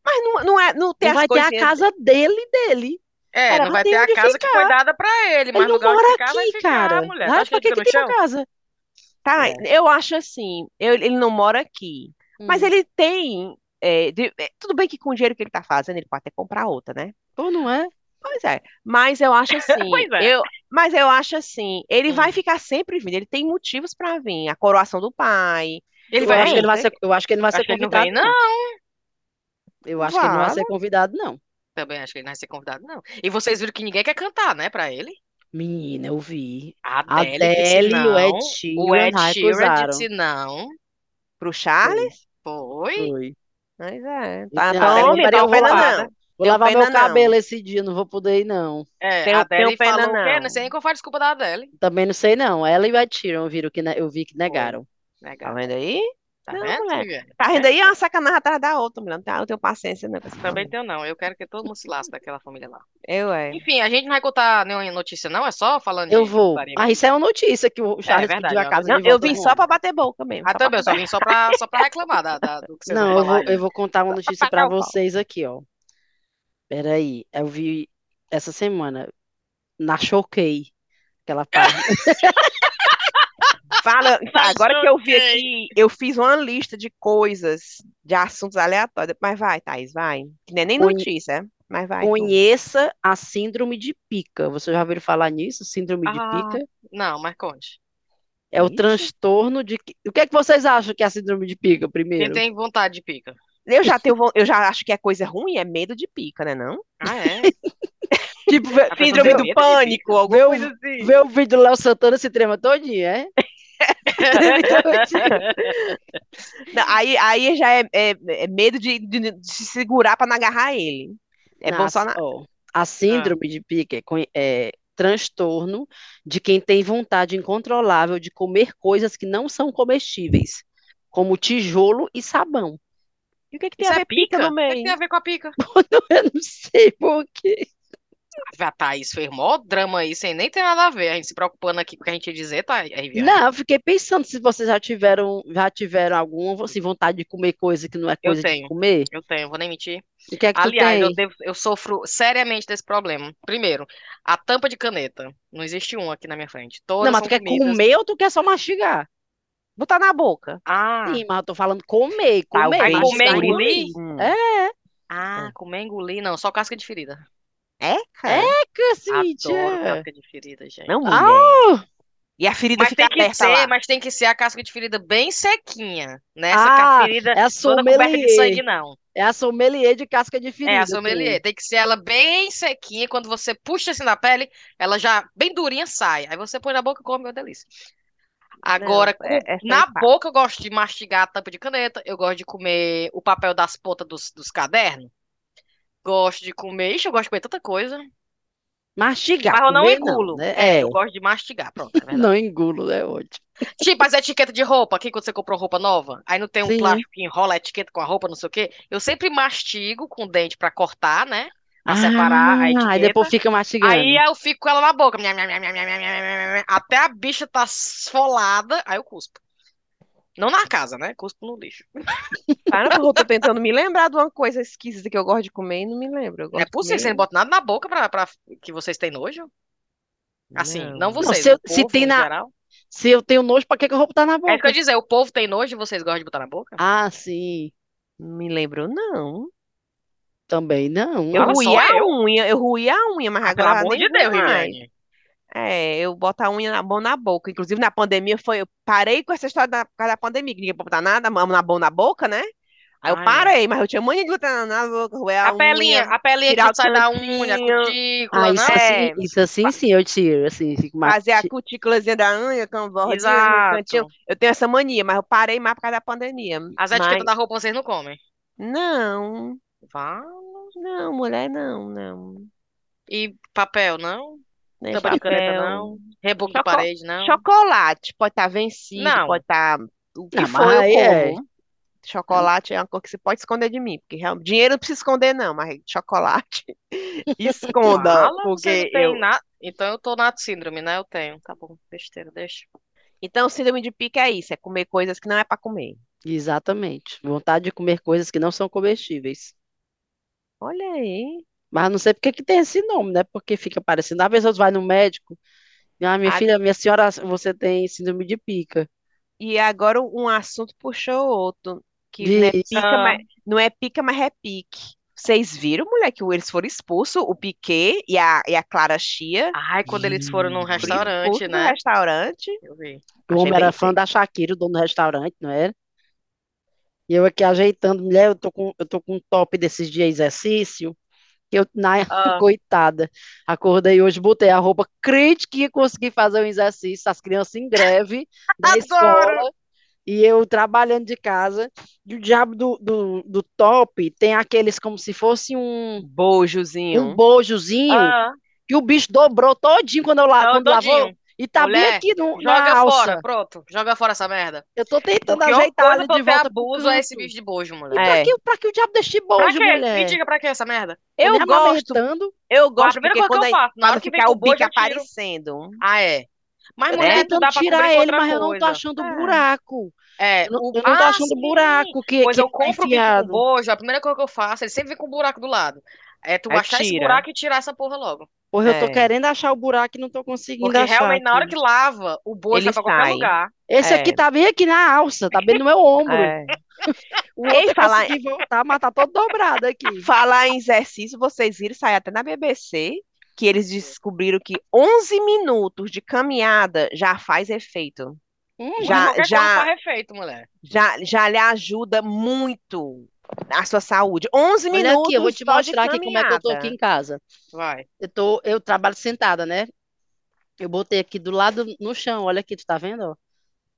Mas não, não, é, não tem Não vai ter a casa dele dele. É, Cara, não vai ter a casa que ficar. foi dada pra ele, mas Ele não lugar mora ficar aqui, ficar, cara. mulher. Acha pra que que ele que tem uma casa? Tá, É. eu acho assim, eu- ele não mora aqui, mas Hum. ele tem, é, de- é, tudo bem que com o dinheiro que ele tá fazendo, ele pode até comprar outra, né? Ou não é? Pois é, mas eu acho assim, Pois é. eu, mas eu acho assim, ele Hum. vai ficar sempre vindo, ele tem motivos pra vir, a coroação do pai, Ele eu vai acho que ele vai vir? ser, eu acho que ele não vai Acho ser que ele não convidado, vem, não. Não. Eu acho que ele não vai ser convidado, não. Também acho que ele não vai ser convidado, não. E vocês viram que ninguém quer cantar, né, pra ele? Menina, eu vi. A Adele e o Ed não. Sheeran O Ed Sheeran disse não. pro Charles, Foi. Foi. mas é, tá, ah, tá, eu homem, vou- tá eu vou pena lavar. não. Vou lavar pena meu não. cabelo esse dia, não vou poder ir, não. É, Tenho- a Adele tenho falou não. Não sei nem qual foi a desculpa da Adele. Também não sei, não. Ela e o Ed Sheeran viram que eu vi que negaram. Tá Legal. vendo aí? Tá Não, vendo, mulher? Tá vendo aí? É uma sacanagem atrás da outra, mulher, não não tenho paciência não Também tenho não. Eu quero que todo mundo se lasque daquela família lá. Eu, é. Enfim, a gente não vai contar nenhuma notícia, não. É só falando Eu de vou. Ah, isso é uma notícia que o Charles verdade, pediu é a uma casa Não, eu vim só pra bater boca mesmo. Ah, também, eu só vim só pra, só pra reclamar da, da- do que vocês Não, eu vou, eu vou contar uma notícia pra vocês aqui, ó. Peraí, eu vi essa semana na Choquei, aquela página. Fala, agora que eu vi aqui, eu fiz uma lista de coisas, de assuntos aleatórios. Mas vai, Thaís, vai. Que não é nem notícia, mas vai. tu. Conheça a síndrome de pica. Você já ouviu falar nisso? Síndrome de Ah, pica? Não, mas conte. É o transtorno de. que- O que é que vocês acham que é a síndrome de pica, Quem primeiro? tem vontade de pica? Eu já tenho, eu já acho que é coisa ruim, é medo de pica, né não? Ah, é? Tipo, Síndrome do de pânico, alguma coisa assim. vê o vídeo do Léo Santana se trema todinho, é? Não, aí, aí já é, é- é medo de, de- de se segurar pra não agarrar ele. É Não, bom a ó, síndrome de pica é, é transtorno de quem tem vontade incontrolável de comer coisas que não são comestíveis, como tijolo e sabão. E o que que tem Isso a é ver pica pica? no O que que meio? tem a ver com a pica? Eu não sei por quê. A Thaís fez mó drama aí, sem nem ter nada a ver. A gente se preocupando aqui com o que a gente ia dizer, tá? Aí. Não, eu fiquei pensando se vocês já tiveram, já tiveram alguma assim, vontade de comer coisa que não é Eu coisa de tenho. comer. Eu tenho, vou nem mentir. O que é que Aliás, tem? eu, devo- eu sofro seriamente desse problema. Primeiro, a tampa de caneta. Não existe uma aqui na minha frente. Não, Todas mas são tu quer comidas. comer ou tu quer só mastigar? Botar na boca. Ah, Sim, mas eu tô falando comer, comer, Aí comer, por engolir? isso. Hum. ah, comer, engolir, não, só casca de ferida. É, cara? Cacete, Adoro é. casca de ferida, gente. Não, mulher. Ah, E a ferida Mas fica tem que aberta ser, lá. mas tem que ser a casca de ferida bem sequinha, né? Essa Ah, ca- ferida é a toda coberta de sangue, não. É a sommelier de casca de ferida. É, a sommelier. Tem que ser ela bem sequinha. Quando você puxa assim na pele, ela já bem durinha sai. Aí você põe na boca e come, uma delícia. Agora, Não, é- essa na boca eu gosto de mastigar a tampa de caneta. Eu gosto de comer o papel das pontas dos, dos cadernos. Gosto de comer. Ixi, eu gosto de comer tanta coisa. Mastigar. Mas eu não engulo. Não, né? É, é. Eu gosto de mastigar, pronto. É não engulo, né? Ótimo. Tipo, as etiquetas de roupa, aqui quando você comprou roupa nova, aí não tem um Sim. plástico que enrola a etiqueta com a roupa, não sei o quê. Eu sempre mastigo com o dente pra cortar, né? Pra ah, separar a ah, etiqueta. Aí depois fica mastigando. Aí eu fico com ela na boca. Até a bicha tá esfolada, aí eu cuspo. Não na casa, né? Cuspo no lixo. Para, porque eu tô tentando me lembrar de uma coisa esquisita que eu gosto de comer e não me lembro. Eu gosto É possível, você não bota nada na boca pra, pra que vocês têm nojo? Assim, não, Não. vocês, se eu- o se povo tem em na- geral. Se eu tenho nojo, pra que que eu vou botar na É isso que eu boca? ia dizer, o povo tem nojo e vocês gostam de botar na boca? Ah, sim. Não me lembro, não. Também não. Eu ruí a eu. unha, eu ruí a unha, mas Ah, pelo agora amor nem de Deus, mais. É, eu boto a unha na mão na boca. Inclusive, na pandemia foi. Eu parei com essa história da, por causa da pandemia, que ninguém pode botar nada, mão na mão na boca, né? Aí eu Ai, parei, mas eu tinha mania de botar na boca, roer a A pelinha, unha, a pelinha tirar que o sai da unha, a cantinho. cutícula, Ah, isso né? assim, É. isso assim sim eu tiro, assim, fico mais... fazer a cutículazinha da unha com a bordinha no Exato. cantinho. Eu tenho essa mania, mas eu parei mais por causa da pandemia. As Mas etiquetas da roupa vocês não comem. não, Vá. não, mulher, não, não. E papel, não? Nem Tampa de caneta, não? Reboco de parede, não? Chocolate, pode estar vencido, Não. pode estar o que for, mas eu é- como. Chocolate é uma coisa que você pode esconder de mim, porque realmente, dinheiro não precisa esconder, não, mas chocolate, esconda, Fala, porque eu... nada. Então eu tô na síndrome, né? Eu tenho. Tá bom, besteira, deixa. Então, síndrome de pica é isso, é comer coisas que não é para comer. Exatamente. Vontade de comer coisas que não são comestíveis. Olha aí. Mas não sei por que tem esse nome, né? Porque fica parecendo. Às vezes você vai no médico, ah, minha Ah. filha, minha senhora, você tem síndrome de pica. E agora um assunto puxou outro, que De- não é pica, Ah. mas, não é pica, mas é pique. Vocês viram, mulher, que eles foram expulsos, o Piquet e a, e a Clara Chia, Ai, quando eles foram num foram restaurante, expulsos do né? restaurante. Eu vi. O Achei homem bem era fã feito. da Shakira, o dono do restaurante, não era? E eu aqui ajeitando, mulher, eu tô com, eu tô com um top desses de exercício. Eu, na, Ah. coitada, acordei hoje, botei a roupa, crente que ia conseguir fazer o exercício, as crianças em greve da Adoro! escola, e eu trabalhando de casa, e o diabo do, do, do top tem aqueles como se fosse um, um Bojozinho. bojozinho, Ah, que o bicho dobrou todinho quando eu la, não, quando lavou. E tá bem Mulher, aqui no, na Joga alça. fora, pronto. Joga fora essa merda. Eu tô tentando A pior ajeitar ele de eu volta abuso é esse bicho de bojo, E mulher. pra É. que, pra que o diabo deixa de Pra bojo, quê? Me mulher? diga pra que essa merda. Eu Nem gosto, eu A gosto primeira porque coisa que quando eu faço, na hora que ficar o o bojo, bico eu aparecendo. Ah, é. Mas, Eu tô mulher, tentando tirar ele, mas eu não tô achando É. buraco. É, Eu não, o... eu não tô Ah, achando sim. buraco que, Pois que eu compro o bico com bojo, a primeira coisa que eu faço, ele sempre vem com um buraco do lado. É tu Aí achar esse tira. buraco e tirar essa porra logo. Porra, eu tô É. querendo achar o buraco e não tô conseguindo Porque achar realmente, na hora aqui. que lava, o bojo Ele vai pra qualquer sai. lugar. Esse É. aqui tá bem aqui na alça, tá bem no meu ombro. É. O outro Ei, falar, consegui voltar, mas tá todo dobrado aqui. falar em exercício, vocês viram, saiu até na BBC, que eles descobriram que 11 minutos de caminhada já faz efeito. Hum, Já, já, faz efeito, mulher. já, já lhe ajuda muito na sua saúde. 11 Olha aqui, eu vou minutos te mostrar aqui como é que eu tô aqui em casa. Vai. Eu tô, eu trabalho sentada, né? Eu botei aqui do lado no chão, olha aqui, tu tá vendo, ó?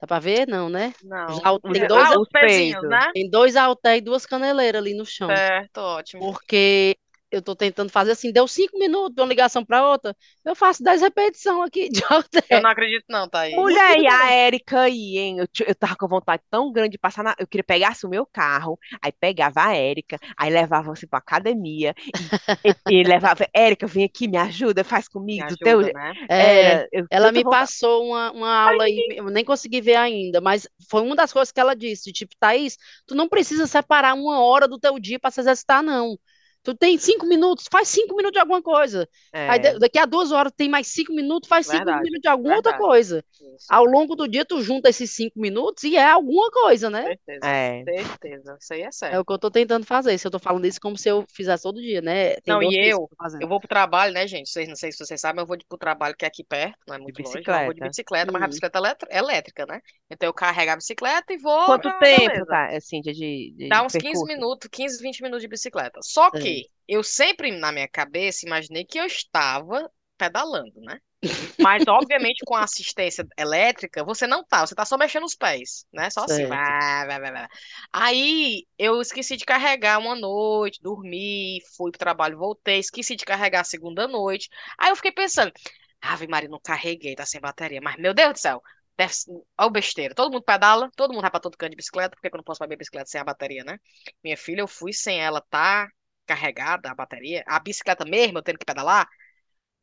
Dá pra ver? Não, né? Não. Já tem Ah, dois, os pezinhos, né? tem dois halter e duas caneleiras ali no chão. Certo, ótimo. Porque eu tô tentando fazer assim, deu cinco minutos de uma ligação para outra, eu faço dez repetições aqui de Eu halter. não acredito não, Thaís. Mulher, e a Érica aí, hein? Eu, eu tava com vontade tão grande de passar na. Eu queria pegar o meu carro, aí pegava a Érica, aí levava você pra academia, e, e levava, Érica, vem aqui, me ajuda, faz Me comigo, teu. ajuda, né? É, Era, eu ela me vontade. passou uma, uma aula aí, eu nem consegui ver ainda, mas foi uma das coisas que ela disse, tipo, Thaís, tu não precisa separar uma hora do teu dia para se exercitar, não. Tu tem cinco minutos, faz cinco minutos de alguma coisa. Aí É, da- daqui a duas horas tem mais cinco minutos, faz cinco Verdade, minutos de alguma outra verdade. coisa. Isso. Ao longo do dia, tu junta esses cinco minutos e é alguma coisa, né? Certeza. é. Certeza. Isso aí é É certo. o que eu tô tentando fazer. Se eu tô falando isso como se eu fizesse todo dia, né? Tem Não, e eu, que eu eu vou pro trabalho, né, gente? Vocês, não sei se vocês sabem, eu vou de- pro trabalho que é aqui perto, não é De muito longe, eu vou de bicicleta. bicicleta, mas a Hum. bicicleta é elétrica, né? Então eu carrego a bicicleta e vou Quanto pra tempo, beleza. tá, Cíntia, de, de Dá uns 15 percurso? minutos, 15, 20 minutos de bicicleta. Só É. eu sempre, na minha cabeça, imaginei que eu estava pedalando, né? Mas, obviamente, com a assistência elétrica, você não tá, você tá só mexendo os pés, né? Só assim, Certo. vai, vai, vai, vai. Aí, eu esqueci de carregar uma noite, dormi, fui pro trabalho, voltei, esqueci de carregar a segunda noite. Aí eu fiquei pensando, Ave Maria, não carreguei, tá sem bateria. Mas, meu Deus do céu, deve... ser- Olha o besteira. Todo mundo pedala, todo mundo vai pra todo canto de bicicleta, por que que eu não posso beber bicicleta sem a bateria, né? Minha filha, eu fui sem ela, tá? Carregada, a bateria, a bicicleta mesmo, eu tendo que pedalar,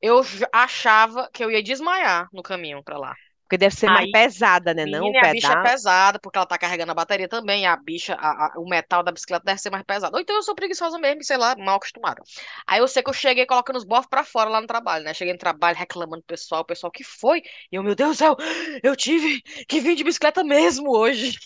eu achava que eu ia desmaiar no caminho pra lá. Porque deve ser mais Aí, pesada, né? Não o e a bicha é pedal. pesada, porque ela tá carregando a bateria também, a bicha, a- a- o metal da bicicleta deve ser mais pesado. Ou então eu sou preguiçosa mesmo, sei lá, mal acostumada. Aí eu sei que eu cheguei colocando os bofos pra fora lá no trabalho, né? Cheguei no trabalho reclamando do pessoal, o pessoal, que foi? E eu, meu Deus do céu, eu tive que vir de bicicleta mesmo hoje.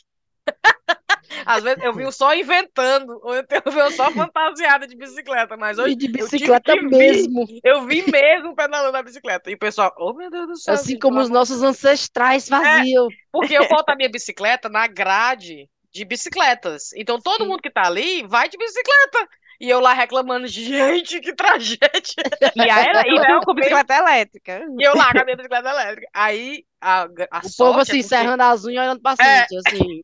Às vezes eu vim só inventando, ou então eu venho só fantasiada de bicicleta, mas hoje E de eu bicicleta vir. mesmo. Eu vim mesmo pedalando a bicicleta. E o pessoal, oh meu Deus do céu, Assim gente, como os nossos ancestrais faziam. porque eu boto a minha bicicleta na grade de bicicletas. Então todo Sim. mundo que tá ali vai de bicicleta. E eu lá reclamando, gente, que tragédia. E, a, ele- e Eu com bicicleta elétrica. E eu lá com a minha bicicleta elétrica. Aí a, a O sorte povo é assim, porque- encerrando as unhas olhando pra É. Cintia, assim.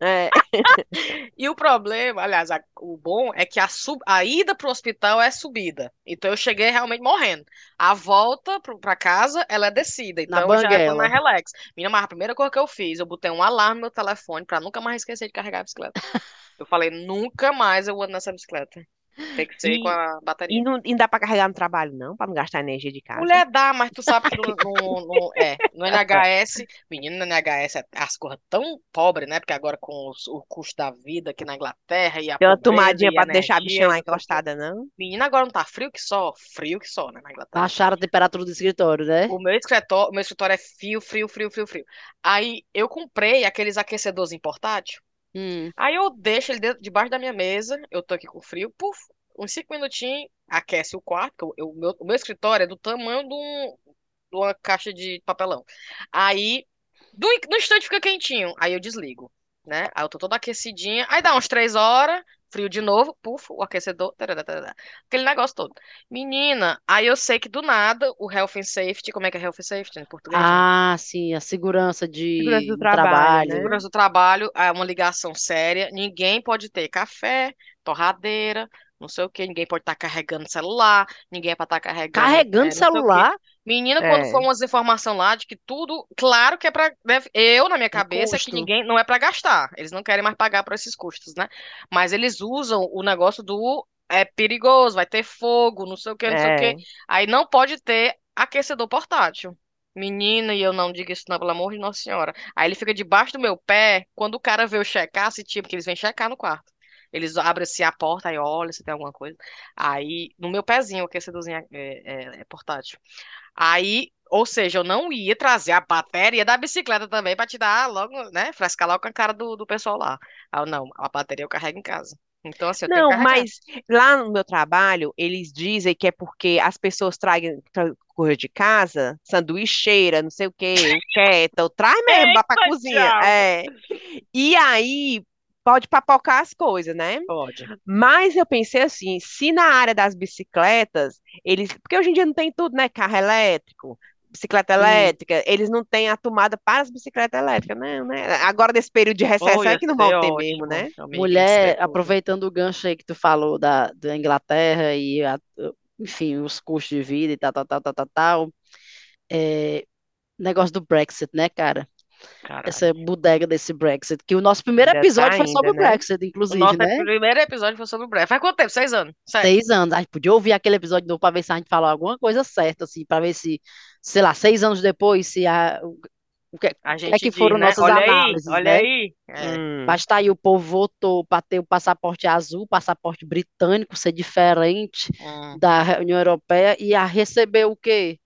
É. E o problema, aliás, a- o bom é que a, sub, a ida pro hospital é subida. Então eu cheguei realmente morrendo. A volta pro, pra casa, ela é descida. Na Então já foi banguela. mais relax. Menina, mas a primeira coisa que eu fiz, eu botei um alarme no meu telefone pra nunca mais esquecer de carregar a bicicleta. Eu falei, nunca mais eu ando nessa bicicleta. Tem que ser E- com a bateria. E não, e não dá pra carregar no trabalho, não? Pra não gastar energia de casa. Mulher dá, mas tu sabe que no, no, no- é, no NHS, menino, no NHS, é as coisas tão pobres, né? Porque agora com os- o custo da vida aqui na Inglaterra e a Tem uma pobreza tomadinha pra deixar a energia bichinha lá encostada, não? Menina, agora não tá frio que só? Frio que só, né, na Inglaterra. Baixaram a temperatura do escritório, né? O meu escritório, o meu escritório é frio, frio, frio, frio, frio. Aí eu comprei aqueles aquecedores em portátil. Hum. Aí eu deixo ele dentro, debaixo da minha mesa, eu tô aqui com frio, puf, uns cinco minutinhos, aquece o quarto, eu- meu, o meu escritório é do tamanho de, um- de uma caixa de papelão. Aí, do, no instante fica quentinho, aí eu desligo, né? Aí eu tô toda aquecidinha, aí dá umas três horas, frio de novo, puf, o aquecedor, tarará, tarará, aquele negócio todo. Menina, aí eu sei que do nada, o Health and Safety, como é que é Health and Safety em português? gente? Ah, sim, a segurança de Segurança do trabalho, trabalho. né? Segurança do trabalho é uma ligação séria. Ninguém pode ter café, torradeira, não sei o quê. Ninguém pode estar carregando celular. Ninguém é para estar carregando. Carregando é, celular, Menina, quando É. for umas informações lá de que tudo, claro que é para eu na minha cabeça é que ninguém não é para gastar. Eles não querem mais pagar por esses custos, né? Mas eles usam o negócio do é perigoso, vai ter fogo, não sei o quê, não sei o É. quê. Aí não pode ter aquecedor portátil. Menina, e eu não digo isso não, pelo amor de Nossa Senhora. Aí ele fica debaixo do meu pé, quando o cara eu checar, se tinha, porque eles vêm checar no quarto. Eles abrem assim a porta, aí olha se tem alguma coisa. Aí, no meu pezinho, o aquecedorzinho é, é- é portátil. Aí, ou seja, eu não ia trazer a bateria da bicicleta também pra te dar logo, né? Frescar logo com a cara do, do pessoal lá. Aí eu, não, a bateria eu carrego em casa. Então, assim, eu tenho Não, que carregar. mas lá no meu trabalho, eles dizem que é porque as pessoas trazem tra- coisa de casa, sanduicheira, não sei o quê, o kettle, traz mesmo lá pra Eita, cozinha. É. E aí pode papocar as coisas, né? Pode. Mas eu pensei assim, se na área das bicicletas, eles, porque hoje em dia não tem tudo, né? Carro elétrico, bicicleta Sim. elétrica, eles não têm a tomada para as bicicletas elétricas, né? né? Agora nesse período de recessão Oh, é que não vão ter ótimo, mesmo, né? ser mulher, tudo. aproveitando o gancho aí que tu falou da, da Inglaterra e, a- enfim, os custos de vida e tal, tal, tal, tal, tal, tal. É, negócio do Brexit, né, cara? Caralho. Essa bodega desse Brexit, que o nosso primeiro Ainda tá episódio foi sobre ainda, o né? Brexit, O inclusive, nosso né? primeiro episódio foi sobre o Breve. Faz quanto tempo? Seis anos? Sete? Seis anos. A gente podia ouvir aquele episódio novo para ver se a gente falou alguma coisa certa, assim, para ver se, sei lá, seis anos depois, se a, o, o que, A é gente que diz, foram né? nossas Olha aí, análises, olha né? aí. É. Hum. Mas tá aí, o povo votou para ter o passaporte azul, passaporte britânico, ser diferente Hum. da União Europeia e a receber o quê?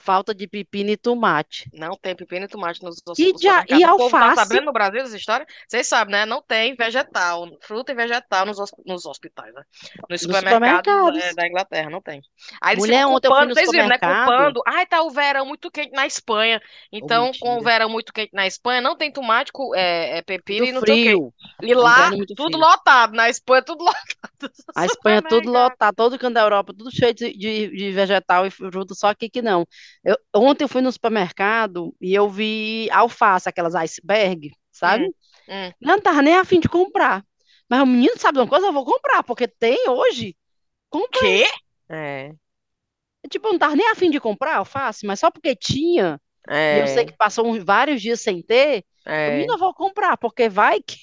Falta de pepino e tomate. Não tem pepino e tomate nos, E, já, e O tá alface, sabendo no Brasil essa história? Vocês sabem, né? Não tem vegetal, fruta e vegetal nos, nos hospitais, né? Nos nos supermercados supermercados. é, da Inglaterra, não tem. Aí eles Mulher, ontem culpando, no vocês viram, né? Culpando. Ai, tá o verão muito quente na Espanha. Então, com o verão muito quente na Espanha, não tem tomate, é, é pepino e Muito não sei o quê. frio. E lá, tudo frio. lotado. Na Espanha, tudo lotado. A Espanha tudo Supermercado. lotado, todo canto da Europa, tudo cheio de, de, de vegetal e fruta, só aqui que não. Eu, ontem eu fui no supermercado e eu vi alface, aquelas iceberg, sabe? Hum, hum. Eu não tava nem a fim de comprar. Mas o menino sabe de uma coisa, eu vou comprar, porque tem hoje. Compra. Quê? É, Tipo, eu não tava nem a fim de comprar alface, mas só porque tinha, e eu sei é, que passou uns- vários dias sem ter, o é. menino eu vou comprar, porque vai que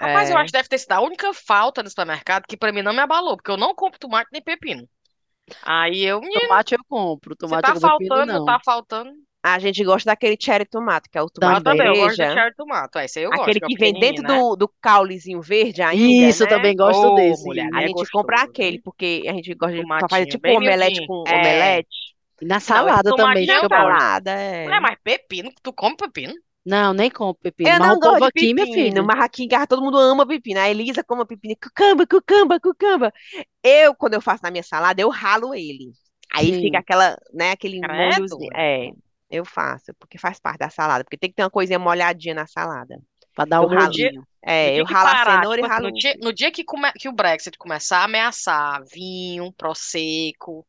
Rapaz, eu É. acho que deve ter sido a única falta no supermercado que pra mim não me abalou, porque eu não compro tomate nem pepino. Aí eu, Tomate eu compro, se tomate tá eu compro, pepino faltando, não. tá faltando. A gente gosta daquele cherry tomate, que é o Eu tomate também, eu gosto do cherry tomate. Esse aí eu gosto, Aquele que é que vem dentro né? do, do caulezinho verde ainda, Isso, eu né? também gosto Ô, desse. mulher, A é gente compra gostoso, aquele, viu? porque a gente gosta de fazer tipo um omelete com É. omelete. E na Não, salada também, eu eu gosto. gosto. Salada, é. Mulher, mas pepino, tu come pepino? Não, nem compro pepino. Eu Mas não o povo gosto de aqui, minha pepino, filha. mas aqui em casa todo mundo ama pepino. A Elisa come pepino, cucamba, cucamba, cucamba. Eu, quando eu faço na minha salada, eu ralo ele. Aí Sim. fica aquela, né, aquele Credo. molhozinho. É, eu faço, porque faz parte da salada, porque tem que ter uma coisinha molhadinha na salada. Pra dar Eu o ralo. molhinho. No É, dia eu que ralo a parar, cenoura e tipo assim, ralo no dia, no dia que, come- que o Brexit começar a ameaçar vinho, prosecco,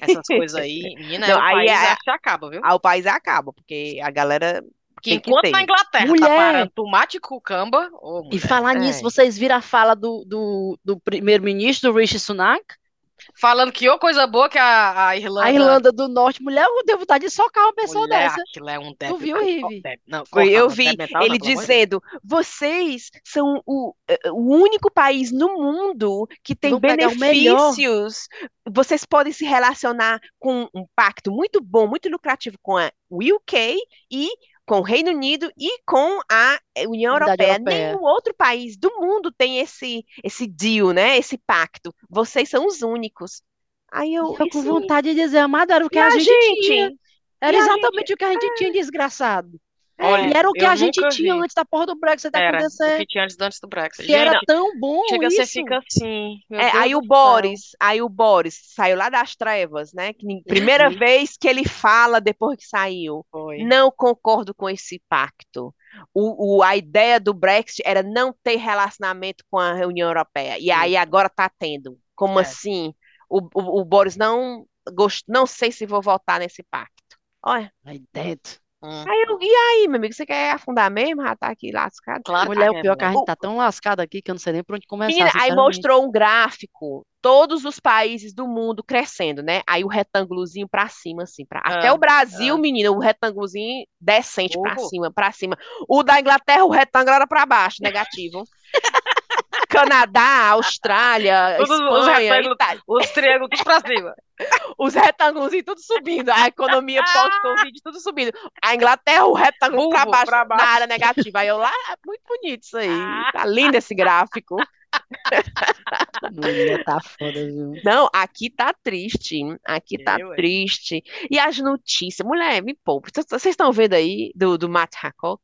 essas coisas aí, menina, Não, aí o aí país é- acho que acaba, viu? Aí o país acaba, porque a galera Porque tem que enquanto ter. na Inglaterra tá Mulher! parando tomate e cucamba, ô E falar nisso, É. vocês viram a fala do, do, do primeiro-ministro, do Rishi Sunak? falando que ô coisa boa que a, a Irlanda, A Irlanda do Norte, mulher, eu tenho vontade de socar uma pessoa mulher, dessa. aquilo é um débil. viu, Ai, Rive? Não, Foi, eu vi mental ele não, dizendo: vocês são o, eh, o único país no mundo que tem Vão benefícios. Vocês podem se relacionar com um pacto muito bom, muito lucrativo com a UK e com o Reino Unido e com a União Unidade Europeia. Europeia. Nenhum outro país do mundo tem esse esse deal, né? Esse pacto. Vocês são os únicos. Aí eu, Eu com vontade de dizer, amada, era o que a a gente gente? tinha. Era exatamente o que a gente tinha, desgraçado. Olha, E era o que a gente tinha vi. antes da porra do Brexit Era, o acontecer. que tinha antes, antes do Brexit. Que era tão bom chega, isso. você fica assim, É, aí o. Boris, aí o Boris saiu lá das trevas, né? Que primeira Uhum. vez que ele fala depois que saiu, Foi. não concordo com esse pacto. O, o- a ideia do Brexit era não ter relacionamento com a União Europeia. E aí agora tá tendo. Como É. assim? O, o, o Boris não gost... não sei se vou votar nesse pacto. Olha, Aí dentro. Hum. aí eu, e aí, meu amigo, você quer afundar mesmo? Já tá aqui lascado? Claro que Mulher, o é, pior é que a gente tá tão lascado aqui que eu não sei nem por onde começar, Menina, aí mostrou um gráfico, todos os países do mundo crescendo, né? Aí o retângulozinho pra cima, assim, pra... até Ah, o Brasil, ah. menina, o retângulozinho descente pra Uhul. cima, pra cima. O da Inglaterra, o retângulo era pra baixo, negativo. Canadá, Austrália, Todos os Espanha, retângulos- Itália, Os triângulos tudo pra cima. os retângulos tudo subindo, a economia pós-Covid tudo subindo. A Inglaterra, o retângulo pra Bulbo baixo, pra baixo. na área negativa. Aí eu lá, "Ah, muito bonito isso aí, tá lindo esse gráfico. Mulher, tá foda, viu? Não, aqui tá triste. Aqui tá Eu, triste. E as notícias, mulher, me poupe. Vocês- Vocês estão vendo aí do, do Matt Hancock?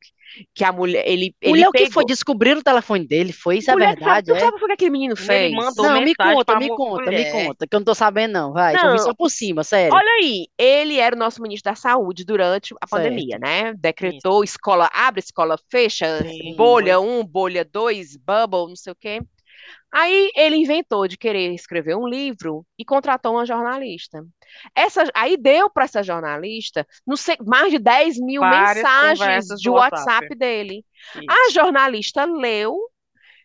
Que a mulher, ele, ele Mulher, o que pegou. foi? Descobriram o telefone dele? Foi? Isso é Mulher, verdade, sabe, é? tu sabe o que aquele menino Ele fez? mandou Não, me conta, me conta, me mulher. conta, que eu não tô sabendo não, vai. que eu Não. só por cima, sério. Olha aí, ele era o nosso ministro da Saúde durante a pandemia, né? Decretou escola, abre escola, fecha, Sim. bolha um, bolha dois, bubble, não sei o quê. Aí ele inventou de querer escrever um livro e contratou uma jornalista. Essa, aí deu para essa jornalista, sei, mais de 10 mil Várias mensagens de do WhatsApp WhatsApp. dele. Isso. A jornalista leu,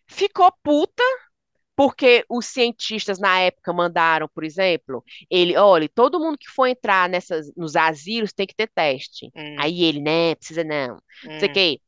ficou puta, porque os cientistas na época mandaram, por exemplo, ele, olha, todo mundo que for entrar nessas, nos asilos tem que ter teste. Hum, Aí ele, né, precisa não, não sei o hum. quê.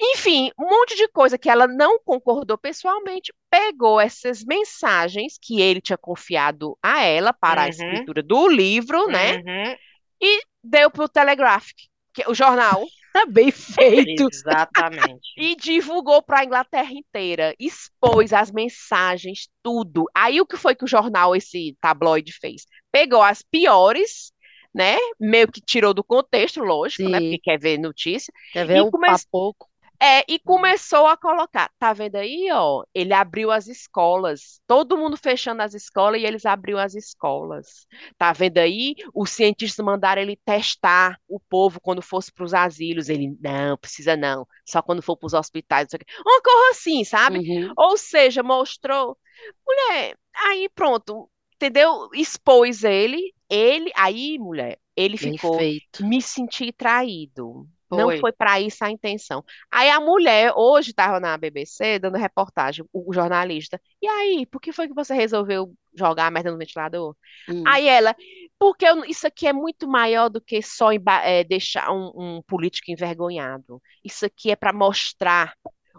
Enfim, um monte de coisa que ela não concordou pessoalmente, pegou essas mensagens que ele tinha confiado a ela para a Uhum. escritura do livro, né, Uhum. e deu para o Telegraph, que o jornal, bem feito. Exatamente. e divulgou para a Inglaterra inteira, expôs as mensagens, tudo. Aí o que foi que o jornal, esse tabloide, fez? Pegou as piores, né? Meio que tirou do contexto, lógico, né? Sim. Porque quer ver notícia. Quer ver E o come- papoco? É, e começou a colocar. Tá vendo aí, ó? Ele abriu as escolas. Todo mundo fechando as escolas e eles abriu as escolas. Tá vendo aí? Os cientistas mandaram ele testar o povo quando fosse para os asilos. Ele, não, precisa não. Só quando for para os hospitais. Uma coisa assim, sabe? Uhum. Ou seja, mostrou. Mulher, aí pronto, entendeu? Expôs ele. Ele, aí, mulher, ele Bem ficou. feito. Me senti traído. Não Foi. foi para isso a intenção. Aí a mulher, hoje estava na BBC dando reportagem, o jornalista. E aí, por que foi que você resolveu jogar a merda no ventilador? Hum. Aí ela, porque eu- isso aqui é muito maior do que só é, deixar um, um político envergonhado. Isso aqui é para mostrar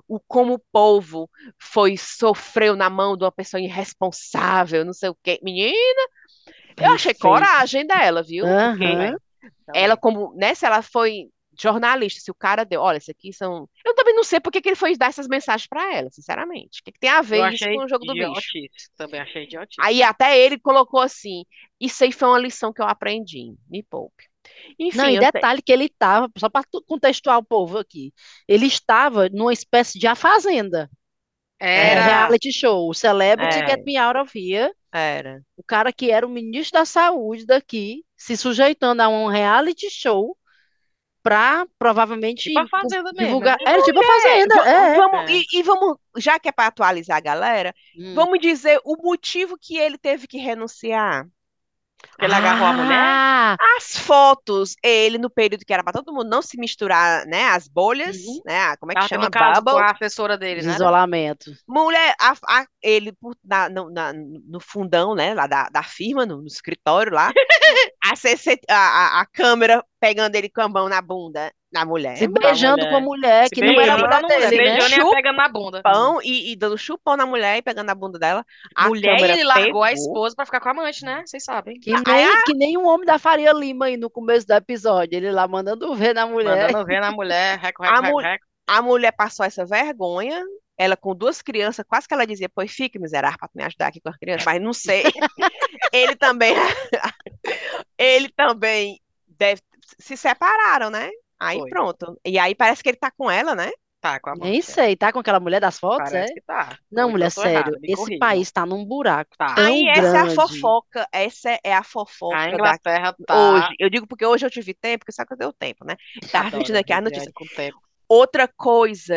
o como o povo foi sofreu na mão de uma pessoa irresponsável, não sei o quê. Menina, eu achei Perfeito. coragem dela, viu? Porque Aham. ela como, né, se ela foi jornalista, se o cara deu, olha, isso aqui são, eu também não sei por que ele foi dar essas mensagens pra ela, sinceramente. O que que tem a ver isso com o jogo do bicho? Também achei idiotice. Aí até ele colocou assim, isso aí foi uma lição que eu aprendi, me poupe. Enfim, Não, e sei- detalhe que ele estava, só para contextuar o povo aqui, ele estava numa espécie de A Fazenda, é, Era. reality show, o Celebrity É. Get Me Out of Here, era. o cara que era o ministro da saúde daqui, se sujeitando a um reality show para provavelmente Tipo a Fazenda mesmo, divulgar. né? Era tipo a Fazenda, é. vamos, É. E, e vamos, já que é para atualizar a galera, Hum. vamos dizer o motivo que ele teve que renunciar. Porque ele agarrou a mulher. Ah, As fotos, ele no período que era para todo mundo não se misturar, né? As bolhas, Uhum. né? a- Como é que Ela chama? caso com a assessora dele, de né? isolamento. Mulher, a- a- ele na- no, na- no fundão, né? Lá da, da firma, no, no escritório lá, a, CC a, a- a câmera pegando ele com a mão na bunda da mulher. Se da beijando mulher. com a mulher, Se que não era a mulher não, se dele, né? beijando e Chupa. pegando na bunda. Pão e, e dando chupão na mulher e pegando a bunda dela. A Mulher, ele largou a pegou. esposa pra ficar com a amante, né? Vocês sabem. Que nem, que nem um homem da Faria Lima aí no começo do episódio. Ele lá mandando ver na mulher. Mandando ver na mulher, reco, A reco, reco, mu- reco. A mulher passou essa vergonha. Ela com duas crianças, quase que ela dizia, pois fique, miserável, para me ajudar aqui com as crianças, mas não sei. Ele também, ele também deve, se separaram, né? Aí Foi. pronto. E aí parece que ele tá com ela, né? Tá, com a amante. Nem é. sei, tá com aquela mulher das fotos, Parece é? que tá. Não, Ou mulher, tô sério, me esse país tá num buraco Tá. tão aí essa é a grande. fofoca, essa é a fofoca A da Inglaterra tá. hoje. Eu digo porque hoje eu tive tempo, porque só que eu deu tempo, né? Tava Adoro assistindo aqui a viagem notícia. com o tempo. Outra coisa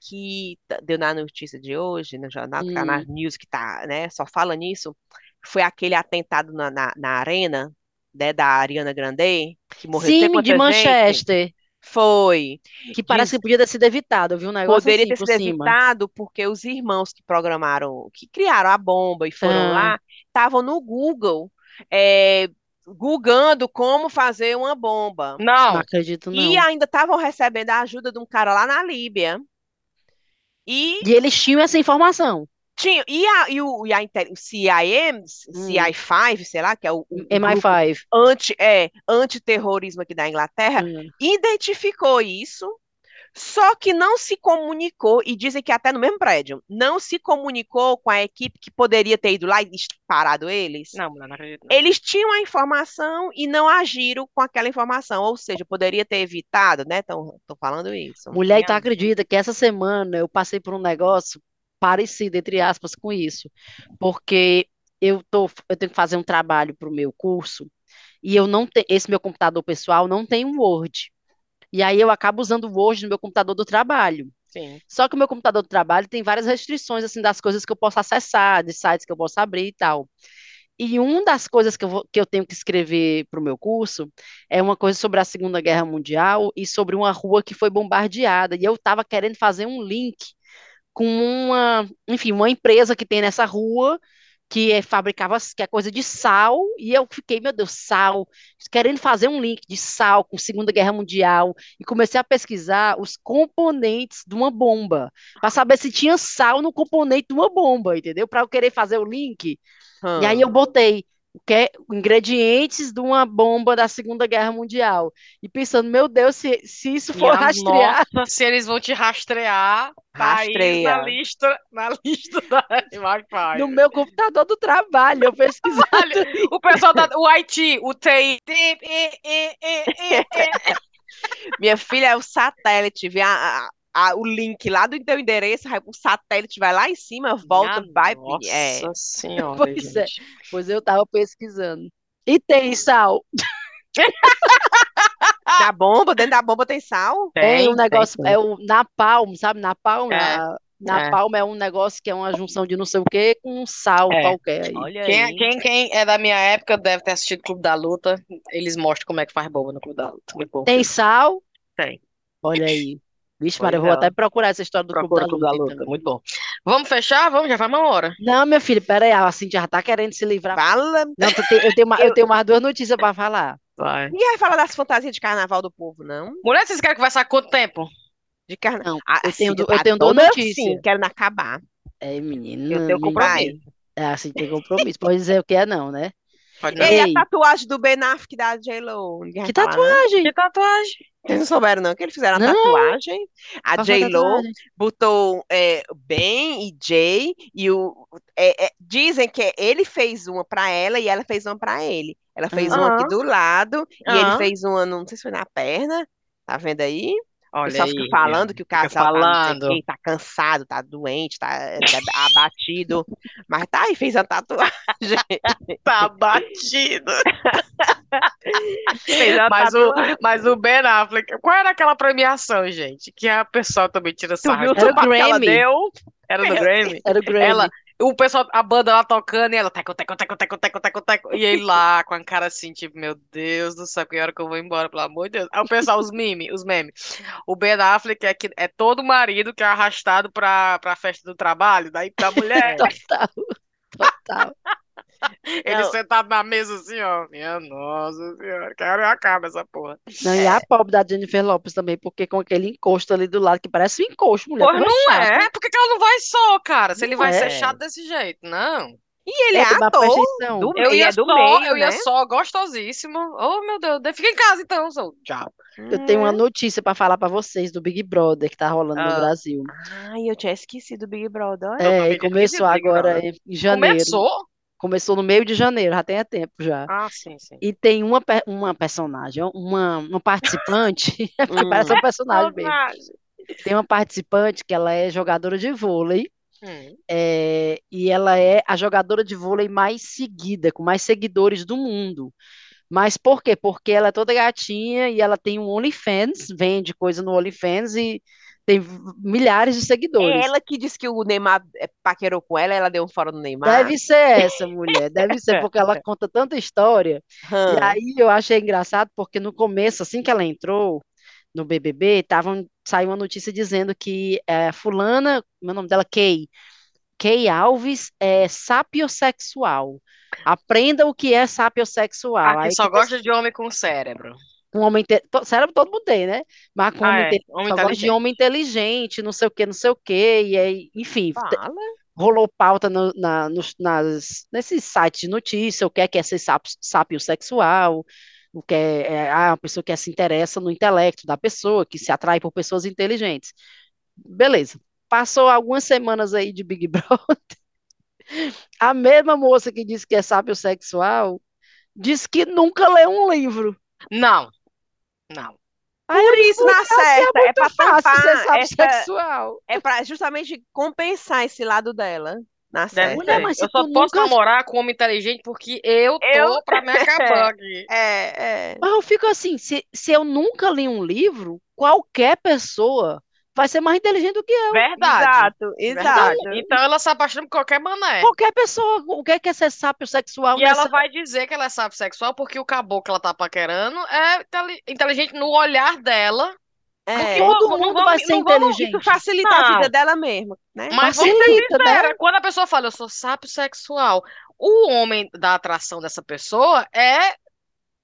que t- deu na notícia de hoje, no jornal, que tá na Hum. news, que tá, né, só fala nisso, foi aquele atentado na, na, na arena, né, da Ariana Grande, que morreu Sim, de gente. Manchester, Foi. que parece Diz- que podia ter sido evitado, eu vi um negócio Poderia assim ter por sido cima. evitado porque os irmãos que programaram, que criaram a bomba e foram Ah. lá, estavam no Google, é, googando como fazer uma bomba. Não Não, acredito, não. E ainda estavam recebendo a ajuda de um cara lá na Líbia. E E eles tinham essa informação. Tinha, e, a, e, o, e a, o CIM, Hum. CI5, sei lá, que é o, o- o grupo MI5. anti, é, antiterrorismo aqui da Inglaterra, Hum. identificou isso, só que não se comunicou, e dizem que até no mesmo prédio, não se comunicou com a equipe que poderia ter ido lá e parado eles. não, mulher, não acredito. não. Eles tinham a informação e não agiram com aquela informação, ou seja, poderia ter evitado, né? Estão falando isso. Mulher, tu acredita que essa semana eu passei por um negócio parecido, entre aspas, com isso. Porque eu tô, eu tenho que fazer um trabalho para o meu curso e eu não tenho, esse meu computador pessoal não tem um Word. E aí eu acabo usando o Word no meu computador do trabalho. Sim. Só que o meu computador do trabalho tem várias restrições, assim, das coisas que eu posso acessar, de sites que eu posso abrir e tal. E uma das coisas que eu, vou- que eu tenho que escrever para o meu curso é uma coisa sobre a Segunda Guerra Mundial e sobre uma rua que foi bombardeada. E eu estava querendo fazer um link com uma, enfim, uma empresa que tem nessa rua que é, fabricava, que é coisa de sal, e eu fiquei, meu Deus, sal, querendo fazer um link de sal com Segunda Guerra Mundial, e comecei a pesquisar os componentes de uma bomba, para saber se tinha sal no componente de uma bomba, entendeu? Para eu querer fazer o link. E aí eu botei que é, ingredientes de uma bomba da Segunda Guerra Mundial. E pensando, meu Deus, se, se isso for rastrear, Nossa, se eles vão te rastrear, tá aí Rastreia. na lista, na lista da Wi-Fi. no meu computador do trabalho, eu pesquisando. O pessoal da o IT, o TI. Minha filha é o satélite, vê a- a- o link lá do teu endereço, o satélite vai lá em cima, volta, Minha vai. Nossa É. senhora, Pois é. gente. Pois eu tava pesquisando. E tem sal. Da bomba, dentro da bomba tem sal? Tem um Tem, negócio, tem, é o napalm, sabe? Napalm, É, a- napalm é. um negócio que é uma junção de não sei o que com um sal É. qualquer aí. Olha Quem, aí. quem, quem é da minha época deve ter assistido Clube da Luta. Eles mostram como é que faz bomba no Clube da Luta. Tem sal? Tem. Olha aí. Vixe, Maria, eu vou até procurar essa história do Clube Procura da Clube da Luta, Luta. Muito bom. Vamos fechar? Vamos, já vai uma hora. Não, meu filho, pera aí, a Cintia já tá querendo se livrar. Fala. Não, tu tem- eu tenho, ma- eu tenho mais duas notícias pra falar. Vai. Ninguém vai falar das fantasias de carnaval do povo, não? Mulher, vocês querem conversar quanto tempo? De carna... Não, Ah, eu tenho, tá eu tenho duas notícias. assim, querendo acabar. É, menina. Eu tenho compromisso. É, assim, tem compromisso. Pode dizer o que é não, né? Pode E aí, Ei. a tatuagem do Ben Affleck da J-Lo? Que né? tatuagem? Que tatuagem? Vocês não souberam, não, que eles fizeram a tatuagem. A J-Lo botou é, Ben e Jay, e o, é, é, dizem que ele fez uma pra ela e ela fez uma pra ele. Ela fez uma aqui do lado, e ele fez uma, não sei se foi na perna, tá vendo aí? O Olha pessoal aí. falando que o casal tá, o falando. quê, tá cansado, tá doente, tá, tá abatido, mas tá aí, fez a tatuagem. Tá batido. Fez a Mas o, tatuagem. mas o Ben Affleck, qual era aquela premiação, gente? Que a pessoa também tira sarro. o de tudo tubac que ela Grammy? deu? Era do Grammy? Era o Grammy. Ela, o pessoal, a banda lá tocando e ela teco, teco, teco, teco, teco, teco, teco. E ele lá com a cara assim, tipo, meu Deus do céu, que hora que eu vou embora, pelo amor de Deus. Aí o pessoal, os memes, os memes. O Ben Affleck é, que, é todo marido que é arrastado pra, pra festa do trabalho, daí pra mulher, Total. Total. ele Não. sentado na mesa assim, ó. Minha nossa senhora, que hora eu acabo essa porra. Não, e a pobre da Jennifer Lopes também, porque com aquele encosto ali do lado, que parece um encosto, mulher. Pois coisa não é? Por que que ela não vai só, cara? Se ele vai Não ser é. chato desse jeito, não. E ele é mas ator do, Eu ia é do só, meio, eu ia né? só, gostosíssimo. Oh, meu Deus, fica em casa então, seu diabo. Eu tenho uma notícia pra falar pra vocês do Big Brother que tá rolando no Ah. Brasil. Ai, eu tinha esquecido do Big Brother. É, e começou agora Brother. em janeiro. Começou? Começou no meio de janeiro, já tem tempo já. Ah, sim, sim. E tem uma, uma personagem, uma, uma participante, Hum. parece um personagem mesmo. Tem uma participante que ela é jogadora de vôlei, Hum. é, e ela é a jogadora de vôlei mais seguida, com mais seguidores do mundo. Mas por quê? Porque ela é toda gatinha e ela tem um OnlyFans, vende coisa no OnlyFans e tem milhares de É seguidores. ela que disse que o Neymar é, paquerou com ela, ela deu um fora no Neymar. Deve ser essa mulher, deve ser, porque ela conta tanta história. E Hum. aí eu achei engraçado porque no começo, assim que ela entrou no BBB, tavam, saiu uma notícia dizendo que é, fulana, meu nome dela, Kay, Kay Alves é sapiosexual. Aprenda o que é sapiosexual. Aqui Aí só que gosta de homem com cérebro. Um homem inte- cérebro todo mundo tem, né? Mas com Ah, homem, é. inte- Homem de homem inteligente, não sei o que, não sei o que, e aí, enfim, Fala. rolou pauta no- na, nos, nas, nesses sites de notícia, o que é que é ser sap, sapiosexual, o que é, é ah, uma pessoa que se interessa no intelecto da pessoa, que se atrai por pessoas inteligentes. Beleza. Passou algumas semanas aí de Big Brother, a mesma moça que disse que é sapiosexual, disse que nunca leu um livro. Não, não. Por isso, na "Mulher, assim é certa, é fácil ser tampar essa, sapiosexual. é pra justamente compensar esse lado dela. Na Deve certa. Mulher, mas Eu só posso nunca- namorar com homem inteligente porque eu tô Eu- pra me acabar aqui. É, é. Mas eu fico assim, se, se eu nunca li um livro, qualquer pessoa vai ser mais inteligente do que eu. Verdade. Exato, exato. Então ela se apaixona por qualquer mané. Qualquer pessoa, o que é que é ser sapiosexual E ela nessa... vai dizer que ela é sexual porque o caboclo que ela tá paquerando é inteli- inteligente no olhar dela. É. Todo mundo vamos- vai ser não vamos- inteligente. Isso facilita a Não. vida dela mesmo, né? Mas vamos ser Facilita, né? quando a pessoa fala, eu sou sexual, o homem da atração dessa pessoa é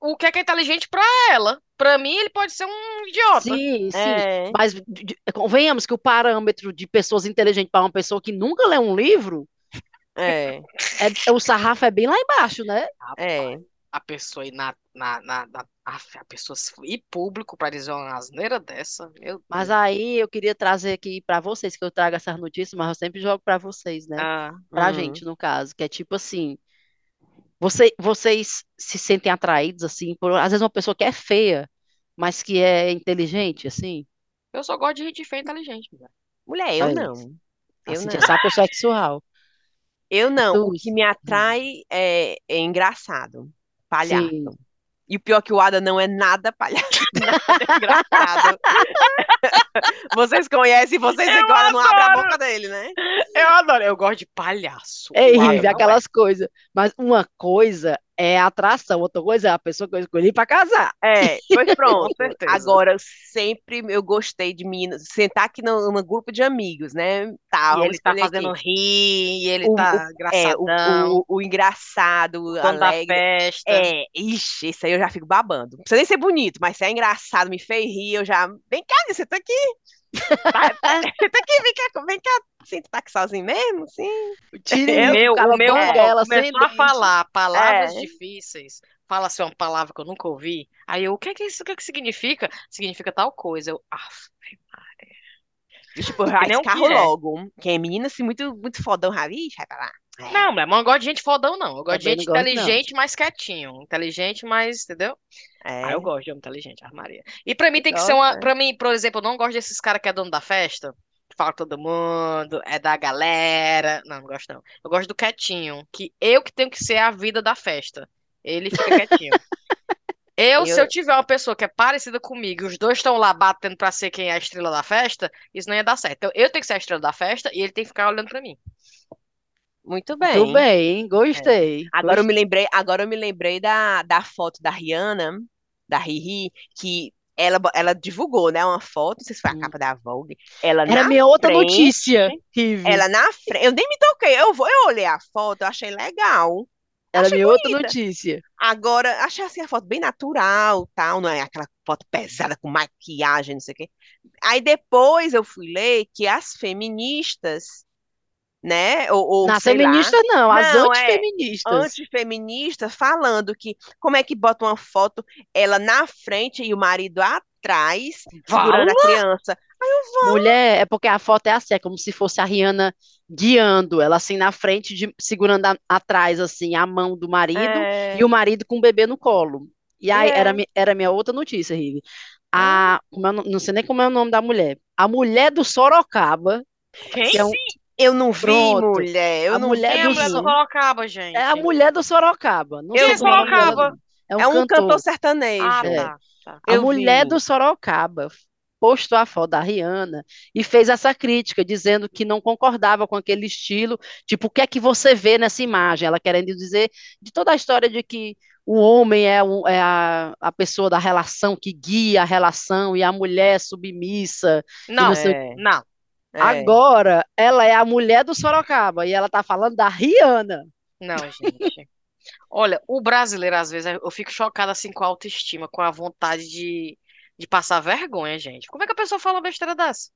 o que é que é inteligente pra ela. Pra mim, ele pode ser um idiota. Sim, sim. É. Mas convenhamos que o parâmetro de pessoas inteligentes para uma pessoa que nunca lê um livro, É, é, o sarrafo é bem lá embaixo, né? é. A pessoa ir na, na, na, na- a pessoa ir público pra dizer uma asneira dessa, meu Mas Deus. aí eu queria trazer aqui para vocês, que eu trago essas notícias, mas eu sempre jogo para vocês, né? Ah, Pra Hum. gente, no caso, que é tipo assim, você, vocês se sentem atraídos, assim, por, às vezes uma pessoa que é feia, mas que é inteligente, assim, eu só gosto de gente feia e inteligente. mulher. Mulher, eu Aí, não. Eu assim, não. é sapiosexual. Eu não. O Tu- que me atrai é, é engraçado. Palhaço. Sim. E o pior é que o Ada não é nada palhaço, nada engraçado. Vocês conhecem, vocês Eu agora não abrem a adoro. boca dele, né? Eu adoro, eu gosto de palhaço. É não aquelas coisas. Mas uma coisa é a atração, outra coisa é a pessoa que eu escolhi pra casar. É, pois pronto. Agora, sempre eu gostei de meninas, sentar aqui no, no grupo de amigos, né? Tá, E ele tá fazendo aqui. rir, e ele O- tá É, o, engraçadão, o, o engraçado, o dono da alegre. festa. É, ixi, isso aí eu já fico babando. Não precisa nem ser bonito, mas se é engraçado, me fez rir, eu já. Vem cá, você tá aqui. Tá- tá- Tem que vem cá, vem cá, assim, tu tá aqui sozinho mesmo? Sim. Tire O meu, o meu ó, ela começou a falar palavras É. difíceis. Fala assim uma palavra que eu nunca ouvi. Aí eu, o que é que isso, o que é que significa? Significa tal coisa. Eu, ah, Tipo, nem um escarro que é. logo. Quem é menina, assim, muito, muito fodão, ixi, vai pra lá. É. não, mulher, mas eu não gosto de gente fodão, não. Eu gosto de Também gente não gosto, não. inteligente, mais quietinho. Inteligente, mais, entendeu? É. Ah, eu gosto de homem inteligente, armaria. E pra mim tem que ser uma. Pra mim, por exemplo, eu não gosto desses caras que é dono da festa. Fala todo mundo, é da galera. Não, não gosto não. Eu gosto do quietinho, que eu que tenho que ser a vida da festa. Ele fica quietinho. Eu, se Eu- eu tiver uma pessoa que é parecida comigo e os dois estão lá batendo pra ser quem é a estrela da festa, isso não ia dar certo. Então, eu tenho que ser a estrela da festa e ele tem que ficar olhando pra mim. Muito bem. Tudo bem, gostei. Agora eu me lembrei, agora eu me lembrei da, da foto da Rihanna, da Riri, que ela, ela divulgou, né, uma foto, não sei se foi a capa da Vogue. Ela Era minha outra frente, notícia, Rive. Ela na frente, eu nem me toquei, eu, vou- eu olhei a foto, eu achei legal. Era achei minha outra bonita. notícia. Agora, achei assim a foto bem natural, tal, não é aquela foto pesada com maquiagem, não sei o quê. Aí depois eu fui ler que as feministas, né, ou, ou Nas sei lá, não, as Não, é, antifeministas. antifeministas falando que como é que bota uma foto ela na frente e o marido atrás, segurando a criança. Mulher, é porque a foto é assim, é como se fosse a Rihanna guiando, ela assim na frente, de- segurando a- atrás, assim, a mão do marido É, e o marido com o bebê no colo. E aí, É. era, era minha outra notícia, Rive. A, como é não sei nem como é o nome da mulher. A mulher do Sorocaba, Quem? que é, um- eu não vi, Pronto. mulher, eu A não mulher Quem é a do mulher do. Sorocaba, gente? é a mulher do Sorocaba. Não como é Sorocaba. É um é um cantor. cantor sertanejo. Ah, É. tá. tá. A Eu mulher vi. do Sorocaba postou a foto da Rihanna e fez essa crítica, dizendo que não concordava com aquele estilo. Tipo, o que é que você vê nessa imagem? Ela querendo dizer de toda a história de que o homem é, o- é a, a pessoa da relação que guia a relação e a mulher é submissa. Não, não sei- É, não. É. Agora, ela é a mulher do Sorocaba e ela tá falando da Rihanna. Não, gente. Olha, o brasileiro, às vezes, eu fico chocada assim com a autoestima, com a vontade de, de passar vergonha, gente. Como é que a pessoa fala uma besteira dessa?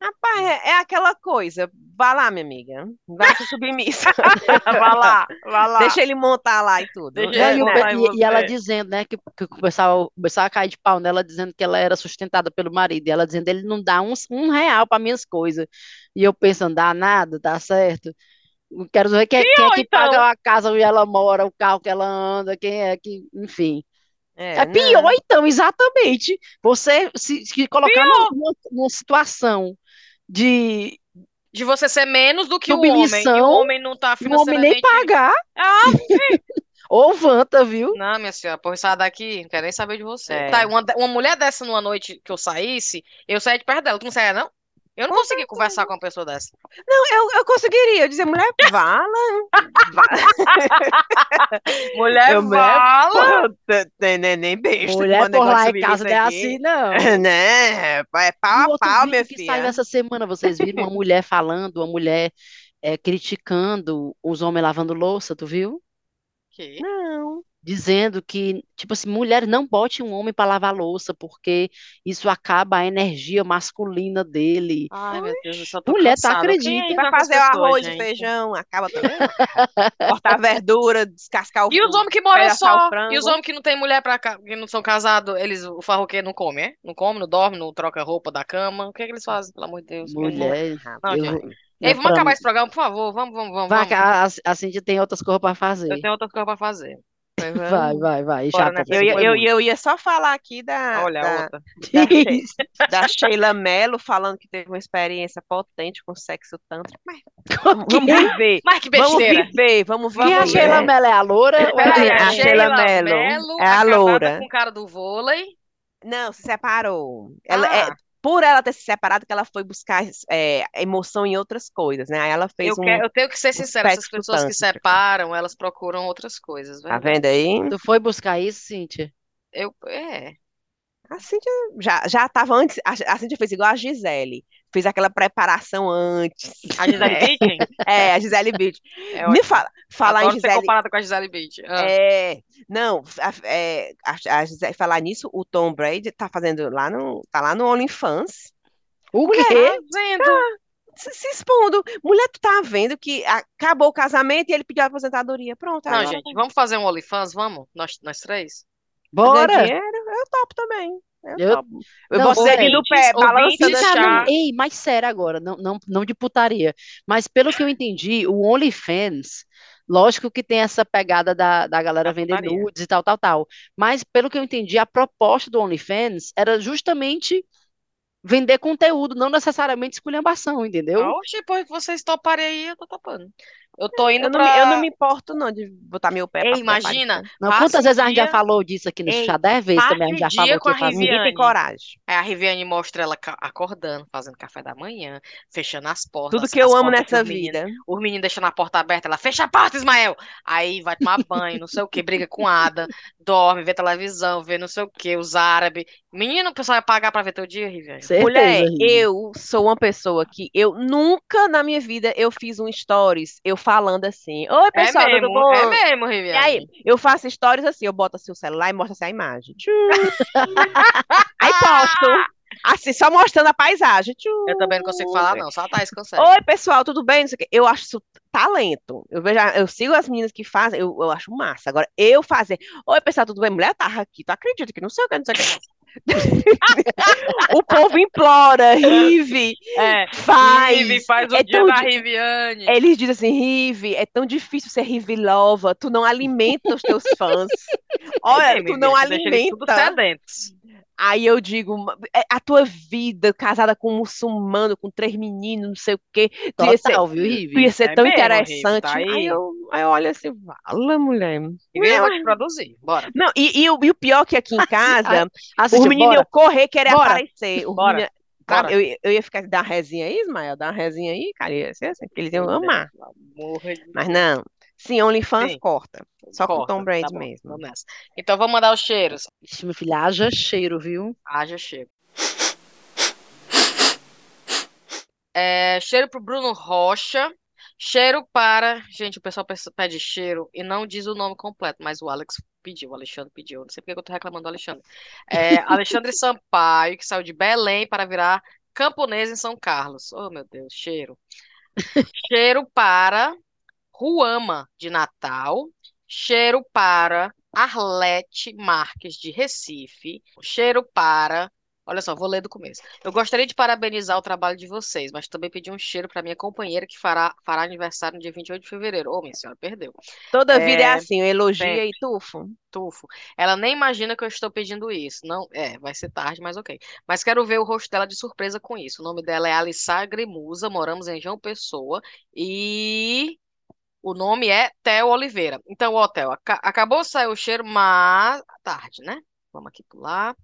Rapaz, é, é aquela coisa. Vá lá, minha amiga. Vai ser submissa. Vai lá, vai lá. Deixa ele montar lá e tudo. Deixa ele e, e- e ela você. dizendo, né, que, que pessoal começava a cair de pau nela, dizendo que ela era sustentada pelo marido. E ela dizendo, ele não dá um, um real para minhas coisas. E eu pensando, dá nada, tá certo. Quero ver quem, quem é que então. paga a casa onde ela mora, o carro que ela anda, quem é que, enfim. É, É pior, não. então, exatamente. Você se, se colocar numa- numa situação de, De você ser menos do que o homem. E o homem não tá de um homem nem financeiramente. pagar. Ah, Ou vanta, viu? não, minha senhora, porra, sai daqui, não quero nem saber de você. É. Tá, uma, uma mulher dessa numa noite que eu saísse, eu saía de perto dela. Tu não saia, não? Eu não Com consegui conversar com uma pessoa dessa. Não, eu, eu conseguiria. Eu dizer, mulher, vala. Mulher, Eu- fala! Porra, nem, nem besta. Mulher por lá em casa não é assim, não. Né? É pau a pau, minha que saiu filha. essa semana, vocês viram uma mulher falando, uma mulher eh, criticando os homens lavando louça, tu viu? Que? Não. Dizendo que, tipo assim, mulheres não bote um homem para lavar louça, porque isso acaba a energia masculina dele. Ai, meu Deus, eu só tô Mulher, tá, cansada. Quem acredita? Vai fazer o arroz, o gente? feijão, acaba também. Cortar verdura, descascar o E os homens que moram só? E os homens que não tem mulher pra cá, que não são casados, eles, o farroqueiro não come, é? Não come, não dorme, não troca roupa da cama. O que é que eles fazem, pelo amor de Deus? Mulher, Não, gente. Ei, vamos acabar esse programa, por favor. Vamos, vamos, vamos. Vai, vamos. a, a Cintia tem outras coisas para fazer. Eu tenho outras coisas pra fazer. Vai, Vai, vai, vai. Bora, Já né? Eu, eu, eu ia só falar aqui da, Olha, a da, outra. da, da Sheila Mello falando que teve uma experiência potente com sexo tântrico. Mas vamos, vamos viver. Mas que Vamos viver, vamos Quem é a. Sheila né? Mello? É a loura ou é a a Sheila Sheila Mello. Mello É a loura. com o cara do vôlei. Não, se separou. Ela é, Ah. Por ela ter se separado, que ela foi buscar é, emoção em outras coisas, né? Aí ela fez Eu, um. quero, eu tenho que ser sincera, essas pessoas que separam, elas procuram outras coisas, Tá vendo aí? Tu foi buscar isso, Cíntia? Eu, é. A Cíntia já, já tava antes. A, a Cíntia fez igual a Gisele. Fez aquela preparação antes. A Gisele Bündchen? É, a Gisele Bündchen. É Me fala, falar em Adoro ser Gisele. comparada com a Gisele Bündchen. Ah. É, não, a, é, a, a Gisele, falar nisso, o Tom Brady tá fazendo lá no, tá lá no OnlyFans, O Mulher, quê? Vendo? Se, se expondo. Mulher, tu tá vendo que acabou o casamento e ele pediu a aposentadoria. Pronto, Não, agora gente, vamos fazer um OnlyFans, vamos? Nós, nós três? Bora! dinheiro, eu topo também. Eu, Eu- topo. Eu Não, boto o dedinho no ouvintes, pé, balançando já- Cara, não, ei, mais sério agora, não, não, não de putaria, mas pelo que eu entendi, o OnlyFans, lógico que tem essa pegada da, da galera vender nudes e tal, tal, tal, mas pelo que eu entendi, a proposta do OnlyFans era justamente vender conteúdo, não necessariamente esculhambação, entendeu? Oxe, depois que vocês toparem aí, eu tô topando. Eu tô indo Eu não, pra... me, eu não me importo, não, de botar meu pé Ei, pra pra imagina, aparecer. Não, quantas vezes a gente já dia- falou disso aqui no Ei, chá? Dez vezes também a gente já dia falou com a fazer. Ninguém tem coragem. Aí a Riviane mostra ela acordando, fazendo café da manhã, fechando as portas. Tudo que eu amo nessa vida. Os meninos deixando a porta aberta, ela fecha a porta, Ismael. Aí vai tomar banho, não sei o que, briga com Ada, dorme, vê televisão, vê não sei o que, os árabes. Menino, o pessoal vai pagar pra ver teu dia, Riviane? Certeza, Mulher, Rivi. eu sou uma pessoa que eu nunca na minha vida eu fiz um stories eu falando assim, oi É pessoal, tudo mesmo, bom? é mesmo, E Riviane. aí, eu faço stories assim, eu boto assim o celular e mostro assim a imagem. Aí posto, assim, só mostrando a paisagem. Tchum. Eu também não consigo falar, não, só a Thaís consegue. Oi, pessoal, tudo bem? Eu acho isso talento. Eu vejo, eu sigo as meninas que fazem, eu, eu acho massa. Agora, eu fazer, oi, pessoal, tudo bem? Mulher, tava aqui, tu acredita que não sei o que, não sei o que. O povo implora, Rive, É, faz. Rivi, faz o É dia tão da Riviane. Eles dizem assim, Rive, é tão difícil ser Rivilova, tu não alimenta os teus fãs. Olha, É, tu não eles tudo alimenta. sedentos. Aí eu digo, é a tua vida, casada com um muçulmano, com três meninos, não sei o quê, tu ia ser, Total, viu, ia ser É tão mesmo, interessante. tá aí. aí. eu, aí eu olho assim, vala, mulher. Eu vou te produzir, bora. Não, e, e o, e o pior que aqui em casa, Assiste, os meninos bora. correr querer Bora. aparecer. Os Bora. Bora. eu, ia- eu ia ficar, dar uma resinha aí, Ismael, dar uma resinha aí, cara, ia ser assim, porque eles iam amar. Morra de- Mas não. Sim, OnlyFans Sim. corta. Só Corta, Tom Brady tá bom, mesmo. vamos nessa. Então vamos mandar os cheiros. Ixi, meu filho, haja cheiro, viu? Haja cheiro. É, cheiro pro Bruno Rocha. Cheiro para. Gente, o pessoal pe- pede cheiro e não diz o nome completo, mas o Alex pediu, o Alexandre pediu. Não sei porque eu tô reclamando do Alexandre. É, Alexandre Sampaio, que saiu de Belém para virar camponês em São Carlos. Oh, meu Deus, cheiro. Cheiro para Ruama, de Natal. Cheiro para Arlete Marques, de Recife. Cheiro para. Olha só, vou ler do começo. Eu gostaria de parabenizar o trabalho de vocês, mas também pedir um cheiro para minha companheira que fará, fará aniversário no dia 28 de fevereiro. Ô, minha senhora, perdeu. Toda vida é É, assim, elogia sempre. e tufo. Tufo. Ela nem imagina que eu estou pedindo isso. Não, é, vai ser tarde, mas ok. Mas quero ver o rosto dela de surpresa com isso. O nome dela é Alissar Gremusa, moramos em João Pessoa e o nome é Theo Oliveira. Então, ó, Theo, aca- acabou de sair o cheiro, mas tarde, né? Vamos aqui pular.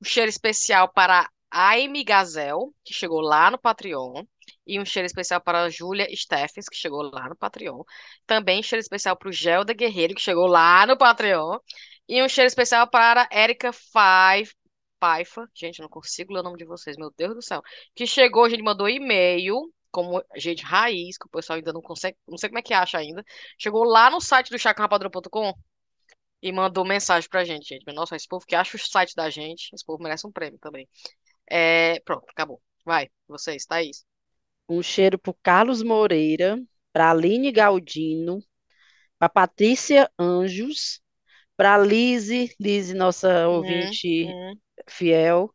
Um cheiro especial para a Amy Gazel, que chegou lá no Patreon. E um cheiro especial para a Júlia Steffens, que chegou lá no Patreon. Também cheiro especial para o Gelda Guerreiro, que chegou lá no Patreon. E um cheiro especial para Erika Paifa. Gente, eu não consigo ler o nome de vocês, meu Deus do céu. Que chegou, a gente mandou e-mail, como gente raiz, que o pessoal ainda não consegue, não sei como é que acha ainda. Chegou lá no site do chacarrapadura.com e mandou mensagem pra gente, gente. Nossa, esse povo que acha o site da gente, esse povo merece um prêmio também. É, pronto, acabou. Vai, vocês, Thaís. Um cheiro pro Carlos Moreira, pra Aline Galdino, pra Patrícia Anjos, pra Lise, Lise, nossa Uhum, ouvinte uhum. fiel.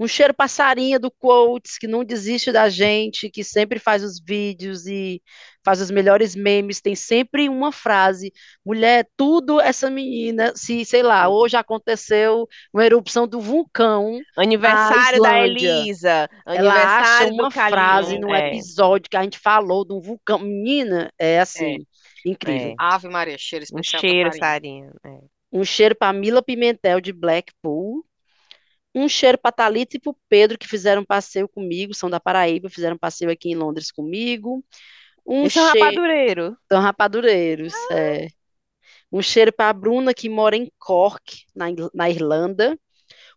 Um cheiro pra Sarinha do Quotes, que não desiste da gente, que sempre faz os vídeos e faz os melhores memes. Tem sempre uma frase. Mulher, tudo essa menina, se, sei lá, Tudo. hoje aconteceu uma erupção do vulcão Aniversário da. Elisa. ela acha Aniversário do uma frase num É, episódio que a gente falou de um vulcão. Menina, é assim, incrível. é. Ave Maria, cheiro Um especial pra cheiro, Sarinha. Sarinha. É. Um cheiro para Mila Pimentel de Blackpool. Um cheiro para Thalita e para Pedro, que fizeram passeio comigo, são da Paraíba, fizeram passeio aqui em Londres comigo. Um é um cheiro. rapadureiro. São rapadureiros, é. Um cheiro para a Bruna, que mora em Cork, na, na Irlanda.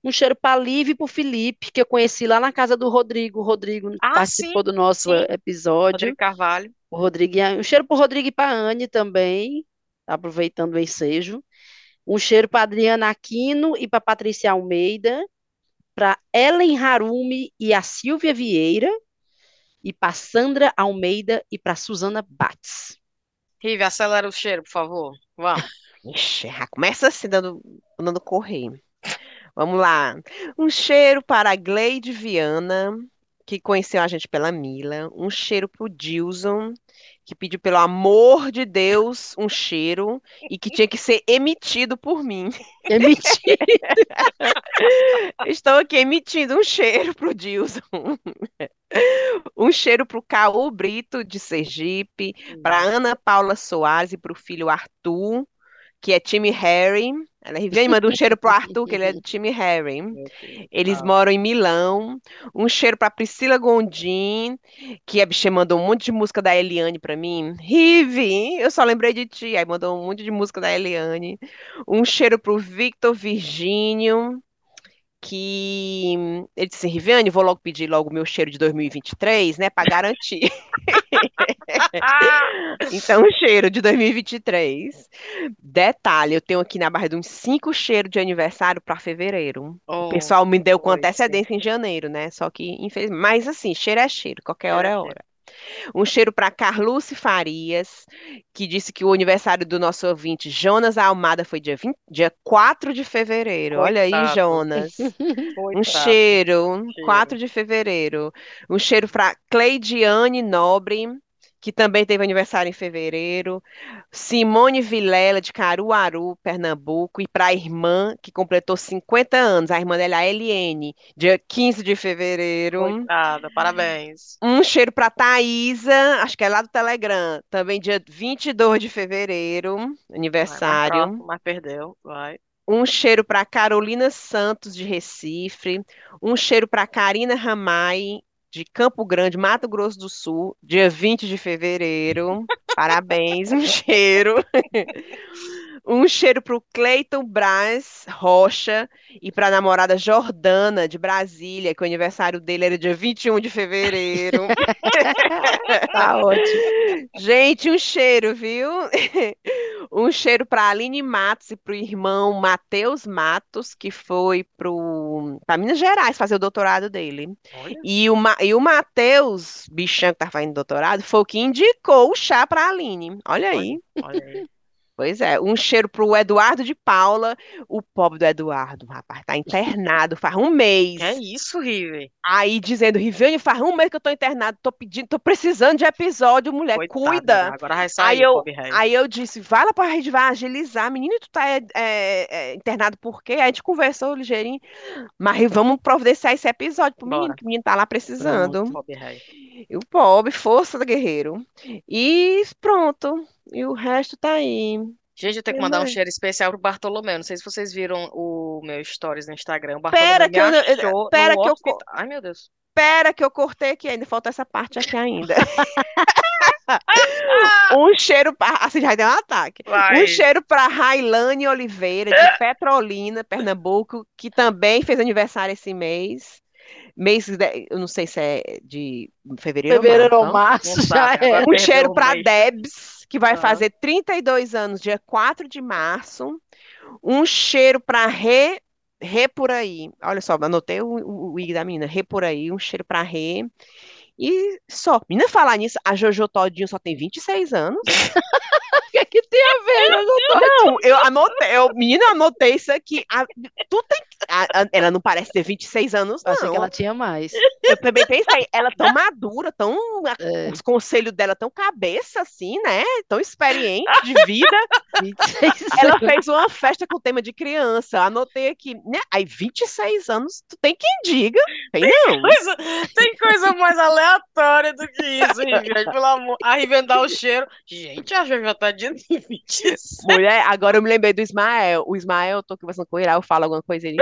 Um cheiro para a Liv e para o Felipe, que eu conheci lá na casa do Rodrigo. O Rodrigo Ah, participou sim, do nosso sim. episódio. Rodrigo Carvalho. O Rodrigo, um cheiro para o Rodrigo e para a Anne também, aproveitando o ensejo. Um cheiro para Adriana Aquino e para Patrícia Almeida. Para Ellen Harumi e a Silvia Vieira, e para Sandra Almeida e para Suzana Bates. Rive, acelera o cheiro, por favor. Vamos. Ixi, já começa assim, dando, dando correr. Vamos lá. Um cheiro para a Gleide Viana, que conheceu a gente pela Mila. Um cheiro para o Dilson, que pediu pelo amor de Deus um cheiro e que tinha que ser emitido por mim. Emitido. Estou aqui emitindo um cheiro para o Dilson. Um cheiro para o Caô Brito, de Sergipe, para Ana Paula Soares e para o filho Arthur, que é time Harry. Ela vem manda um cheiro pro Arthur, que ele é do time Harry. Eles Ah. moram em Milão. Um cheiro para Priscila Gondim, que a bicha mandou um monte de música da Eliane para mim. Rive, eu só lembrei de ti. Aí mandou um monte de música da Eliane. Um cheiro pro Victor Virgínio, que ele disse, Riviane, vou logo pedir logo o meu cheiro de 2023, né, para garantir. Então, o cheiro de 2023. Detalhe, eu tenho aqui na barra de uns cinco cheiros de aniversário para fevereiro. O Oh, pessoal me deu com sim. antecedência em janeiro, né? Só que, infelizmente. Mas assim, cheiro é cheiro, qualquer hora é Cheiro é hora. Um cheiro para Carluce Farias, que disse que o aniversário do nosso ouvinte Jonas Almada foi dia, 20, dia 4 de fevereiro. Olha aí, Coitado. Jonas. Coitado. Um cheiro, cheiro. 4 de fevereiro. Um cheiro para Cleidiane Nobre, que também teve aniversário em fevereiro. Simone Vilela, de Caruaru, Pernambuco. E para a irmã, que completou 50 anos. A irmã dela a Eliene, dia 15 de fevereiro. Coitada, parabéns. Um cheiro para Thaísa, acho que é lá do Telegram. Também dia 22 de fevereiro, Vai, aniversário. próximo, mas perdeu. Vai. Um cheiro para Carolina Santos, de Recife. Um cheiro para Karina Ramai, de Campo Grande, Mato Grosso do Sul, dia 20 de fevereiro. Parabéns, um cheiro. Um cheiro para o Cleiton Braz Rocha e para a namorada Jordana, de Brasília, que o aniversário dele era dia 21 de fevereiro. Tá ótimo. Gente, um cheiro, viu? Um cheiro para Aline Matos e para o irmão Matheus Matos, que foi para Minas Gerais fazer o doutorado dele. Olha. E o, Ma- e o Matheus, bichão que tá fazendo doutorado, foi o que indicou o chá para a Aline. Olha aí. Olha aí. Pois é, um cheiro pro Eduardo de Paula, o pobre do Eduardo, rapaz, tá internado faz um mês. É isso, Rive? Aí dizendo, Riviane, faz um mês que eu tô internado, tô pedindo, tô precisando de episódio, mulher, cuida. Agora vai Aí sair, eu, pobre rei. aí eu disse, vai lá pra rede, vai agilizar. Menina, tu tá é, é, é, internado por quê? Aí a gente conversou ligeirinho. Mas vamos providenciar esse episódio pro menino, Bora. que o menino tá lá precisando. Pronto. E o pobre, força do guerreiro. E pronto. E o resto tá aí. Gente, eu tenho que mandar um é. cheiro especial pro Bartolomeu. Não sei se vocês viram o meu stories no Instagram. O Pera Bartolomeu que eu- pera que eu. Ai, meu Deus. Espera que eu cortei aqui, ainda falta essa parte aqui ainda. Um cheiro para. Assim, já deu um ataque. Vai. Um cheiro para Railane Oliveira, de Petrolina, Pernambuco, que também fez aniversário esse mês. Mês, de- eu não sei se é de fevereiro, Fevereiro ou março Não já sabe, é. Um cheiro para. Debs, que vai Ah. fazer 32 anos, dia 4 de março. Um cheiro para Rê, Rê por aí. Olha só, anotei o, o, o IG da menina. Rê por aí, um cheiro para Rê. E só. Menina, falar nisso, a Jojo Todinho só tem 26 anos. O que, é que tem a ver? Eu não tô- Não, eu anotei, eu, menina, eu anotei isso aqui. A- tu tem, a- a- ela não parece ter 26 anos, Eu achei que não. ela tinha mais. Eu também pensei, ela tão madura, tão, É. os conselhos dela tão cabeça assim, né? Tão experiente de vida. 26 Ela anos. fez uma festa com tema de criança. Anotei aqui, né? Aí 26 anos, tu tem quem diga. Tem não. Coisa- tem coisa mais aleatória do que isso, Riviane. Pelo amor. A Riviane dá o cheiro. Gente, a Jojo tá de 26. Mulher, agora eu me lembrei do Ismael. O Ismael, eu tô conversando com ele, eu falo alguma coisa ele.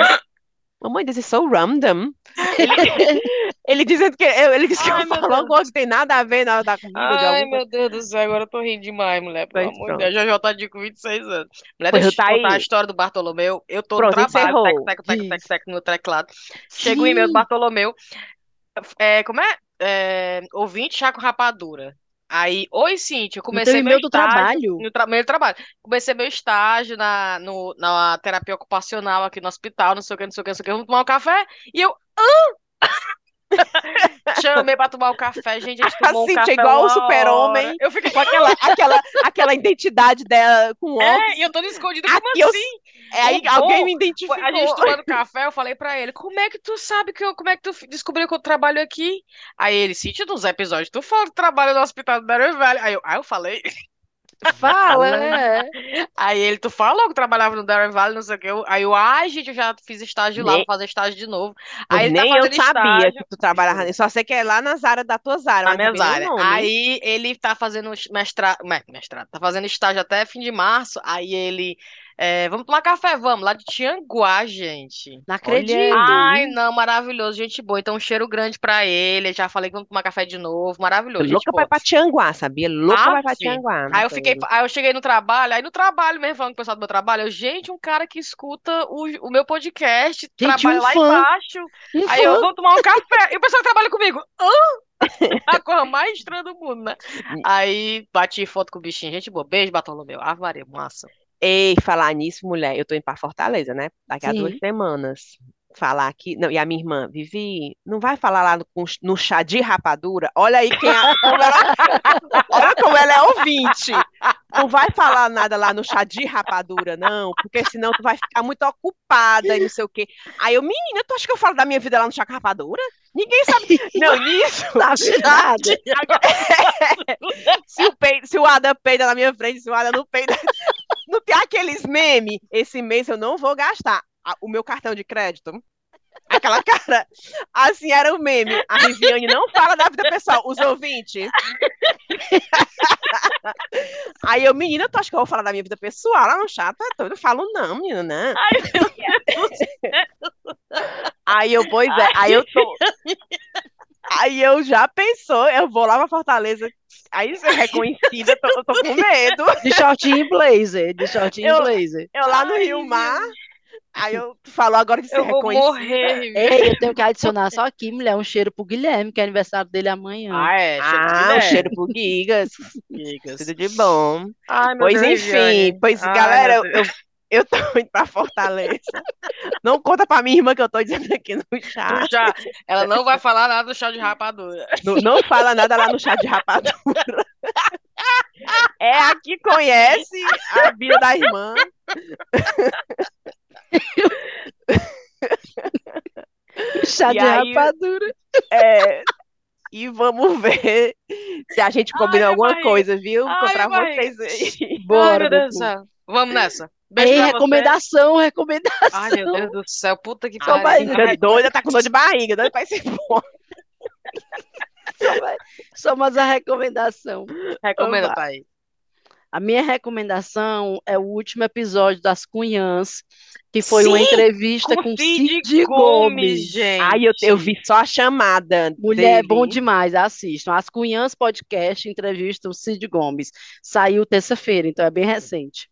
Mamãe, this is so random. Ele, ele dizendo que ele disse que Ai, eu meu falo alguma coisa que tem nada a ver na hora da comida de Ai, meu Deus do céu, agora eu tô rindo demais, mulher. Pelo Pois amor de. Deus. A Jojo tá de com 26 anos. Mulher, Pois deixa eu tá contar aí. a história do Bartolomeu. Eu tô Pronto, no trabalho, tec, tec, tec, tec, Diz. tec, no teclado. Chega o e-mail do. Bartolomeu. É, como é? É, ouvinte, chá com rapadura. Aí, oi, Cíntia, eu No comecei teu meu do estágio. trabalho. No tra meio do trabalho. Comecei meu estágio na, no, na terapia ocupacional aqui no hospital, não sei o que, não sei o que, não sei o que. Vamos tomar um café? E eu, hã? Chamei pra tomar o café, gente, a gente tomou um Cíntia café igual o super-homem. Eu fiquei, Com aquela, aquela, aquela identidade dela com óculos. é, e eu tô escondido, como Aqui eu- assim? É, aí o alguém me identificou. A gente tomando café, eu falei pra ele, como é que tu sabe que eu, como é que tu descobriu que eu trabalho aqui? Aí ele, Cíntia, nos episódios, tu fala que trabalha no hospital do Darren Valley. Aí eu, aí eu falei, Fala, é. aí ele, tu falou que trabalhava no Darren Valley, não sei o que. Eu- Aí eu, ai, gente, eu já fiz estágio lá, Nem- vou fazer estágio de novo. Aí ele tá nem eu fazendo sabia estágio. que tu trabalhava. Eu só sei que é lá nas áreas da tuas áreas. Na minha área. Aí ele tá fazendo mestrado, mestrado, tá fazendo estágio até fim de março. Aí ele, é, vamos tomar café, vamos, lá de Tianguá, gente. Não acredito. Ai, não, maravilhoso, gente boa. Então, um cheiro grande pra ele. Já falei que vamos tomar café de novo, maravilhoso, gente Louca vai pra Tianguá, sabia? Louca vai pra. Tianguá. Aí eu fiquei, aí eu cheguei no trabalho, aí no trabalho mesmo, falando com o pessoal do meu trabalho, eu, gente, um cara que escuta o, o meu podcast, trabalha um lá fã. embaixo. Um Aí eu fã. vou tomar um café. E o pessoal que trabalha comigo, hã? A coisa mais estranha do mundo, né? Aí bati foto com o bichinho, gente boa. Beijo, Bartolomeu. Ave Maria, massa. Ei, falar nisso, mulher, eu tô indo pra Fortaleza, né? Daqui a Sim. duas semanas. Falar aqui. Não, e a minha irmã, Vivi, não vai falar lá no, no chá de rapadura? Olha aí quem é, como ela, olha como ela é ouvinte. Não vai falar nada lá no chá de rapadura, não, porque senão tu vai ficar muito ocupada e não sei o quê. Aí eu, menina, tu acha que eu falo da minha vida lá no chá de rapadura? Ninguém sabe. Não, nisso. Tá verdade. Se o, peido, se o Adam peida na minha frente, se o Adam não peida. Não tem aqueles memes. Esse mês eu não vou gastar o meu cartão de crédito. Aquela cara. Assim era o meme. A Viviane não fala da vida pessoal. Os ouvintes. Aí eu, menina, tu acha que eu vou falar da minha vida pessoal lá no chat? É? Eu falo, não, menina, não. Aí eu, pois é, aí eu tô. Aí eu já pensou, eu vou lá pra Fortaleza. Aí ser reconhecida, eu tô, eu tô com medo. De shortinho e blazer. De shortinho Eu- e blazer. Eu lá no Ai, Rio Mar. Aí eu falo agora de ser Eu vou morrer. Ei, eu tenho que adicionar só aqui, mulher, um cheiro pro Guilherme, que é aniversário dele amanhã. Ah, é. cheiro Ah, Guilherme. cheiro pro Gigas. Gigas. Tudo de bom. Ai, meu Pois Deus, enfim, pois Ai, galera, eu, eu, tô indo pra Fortaleza. Não conta pra minha irmã que eu tô dizendo aqui no chá. Ela não vai falar nada do chá de rapadura. Não, não fala nada lá no chat de rapadura. É a que conhece a vida da irmã. Chá E de aí- rapadura. É, e vamos ver se a gente combina minha alguma barriga. coisa, viu? Ai, barriga. vocês aí. Ai, Bora, céu. Vamos nessa. Beijo Ei, pra você. recomendação, recomendação. Ai, meu Deus do céu. Puta que pariu. vai- Fica doida, tá com dor de barriga, doida pra ir embora. Só, mais a recomendação. Recomenda. Thaís. A minha recomendação é o último episódio das Cunhãs, que foi uma Sim, entrevista com, Cid Gomes. gente. Ai, eu, eu vi só a chamada Mulher, é dele. bom demais, assistam. As Cunhãs Podcast entrevistam o Cid Gomes. Saiu terça-feira, então é bem recente.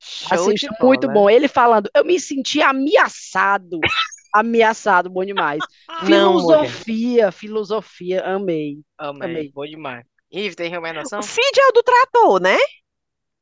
Show muito bola. bom. Ele falando, eu me senti ameaçado. ameaçado, bom demais. Não, mulher. Filosofia, filosofia, amei. Amei. Amei. Bom demais. Ive, tem recomendação? O Cid é o do trator, né?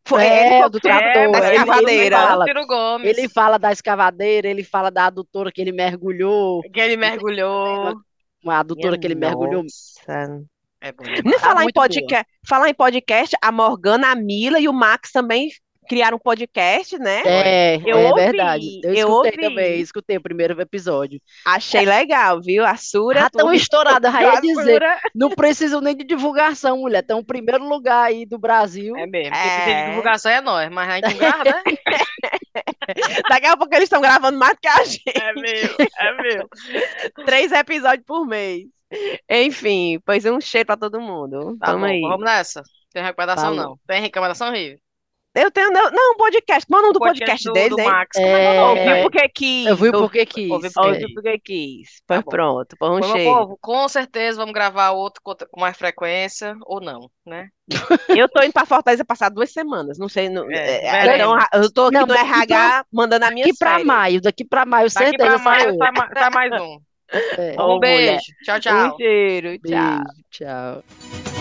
Foi É, ele o do trator. da ele- ele escavadeira. fala- Ciro Gomes. Ele fala da escavadeira, ele fala da adutora que ele mergulhou, Que ele mergulhou. uma adutora que ele mergulhou. Nossa. É bom demais. falar em boa. podcast, falar em podcast, a Morgana, a Mila e o Max também criaram um podcast, né? É, Eu é ouvi, verdade. Eu eu escutei ouvi. também, escutei o primeiro episódio. Achei legal, viu? A Sura. Já tão estourada, já ia a dizer. Não precisam nem de divulgação, mulher. Estão em primeiro lugar aí do Brasil. É mesmo. Quem É. precisa de divulgação é nós, mas a gente não grava, né? Daqui a pouco eles estão gravando mais que a gente. É meu, é meu. Três episódios por mês. Enfim, pois um cheiro pra todo mundo. Tá Tamo bom, aí. vamos nessa. Tem recomendação, Falou. não. Tem recomendação, Rive? Eu tenho. Não, não, um podcast. Qual é o nome do podcast, do, deles, do hein? Max. É, Como é que o nome? Ouviu é. porque quis. Eu vi ouvi- porque quis. ouvi porque é. Porque quis. Pois Tá bom. pronto, um Pois, meu cheiro. povo, com certeza vamos gravar outro com mais frequência, ou não, né? Eu tô indo pra Fortaleza passar duas semanas. Não sei. Não, É, é, então, eu tô aqui Não, no RH mandando a minha Daqui pra maio, daqui pra maio, Daqui certeza pra maio tá, tá mais um. É. Um beijo. mulher. Tchau, tchau. Um cheiro. Tchau. Beijo, tchau.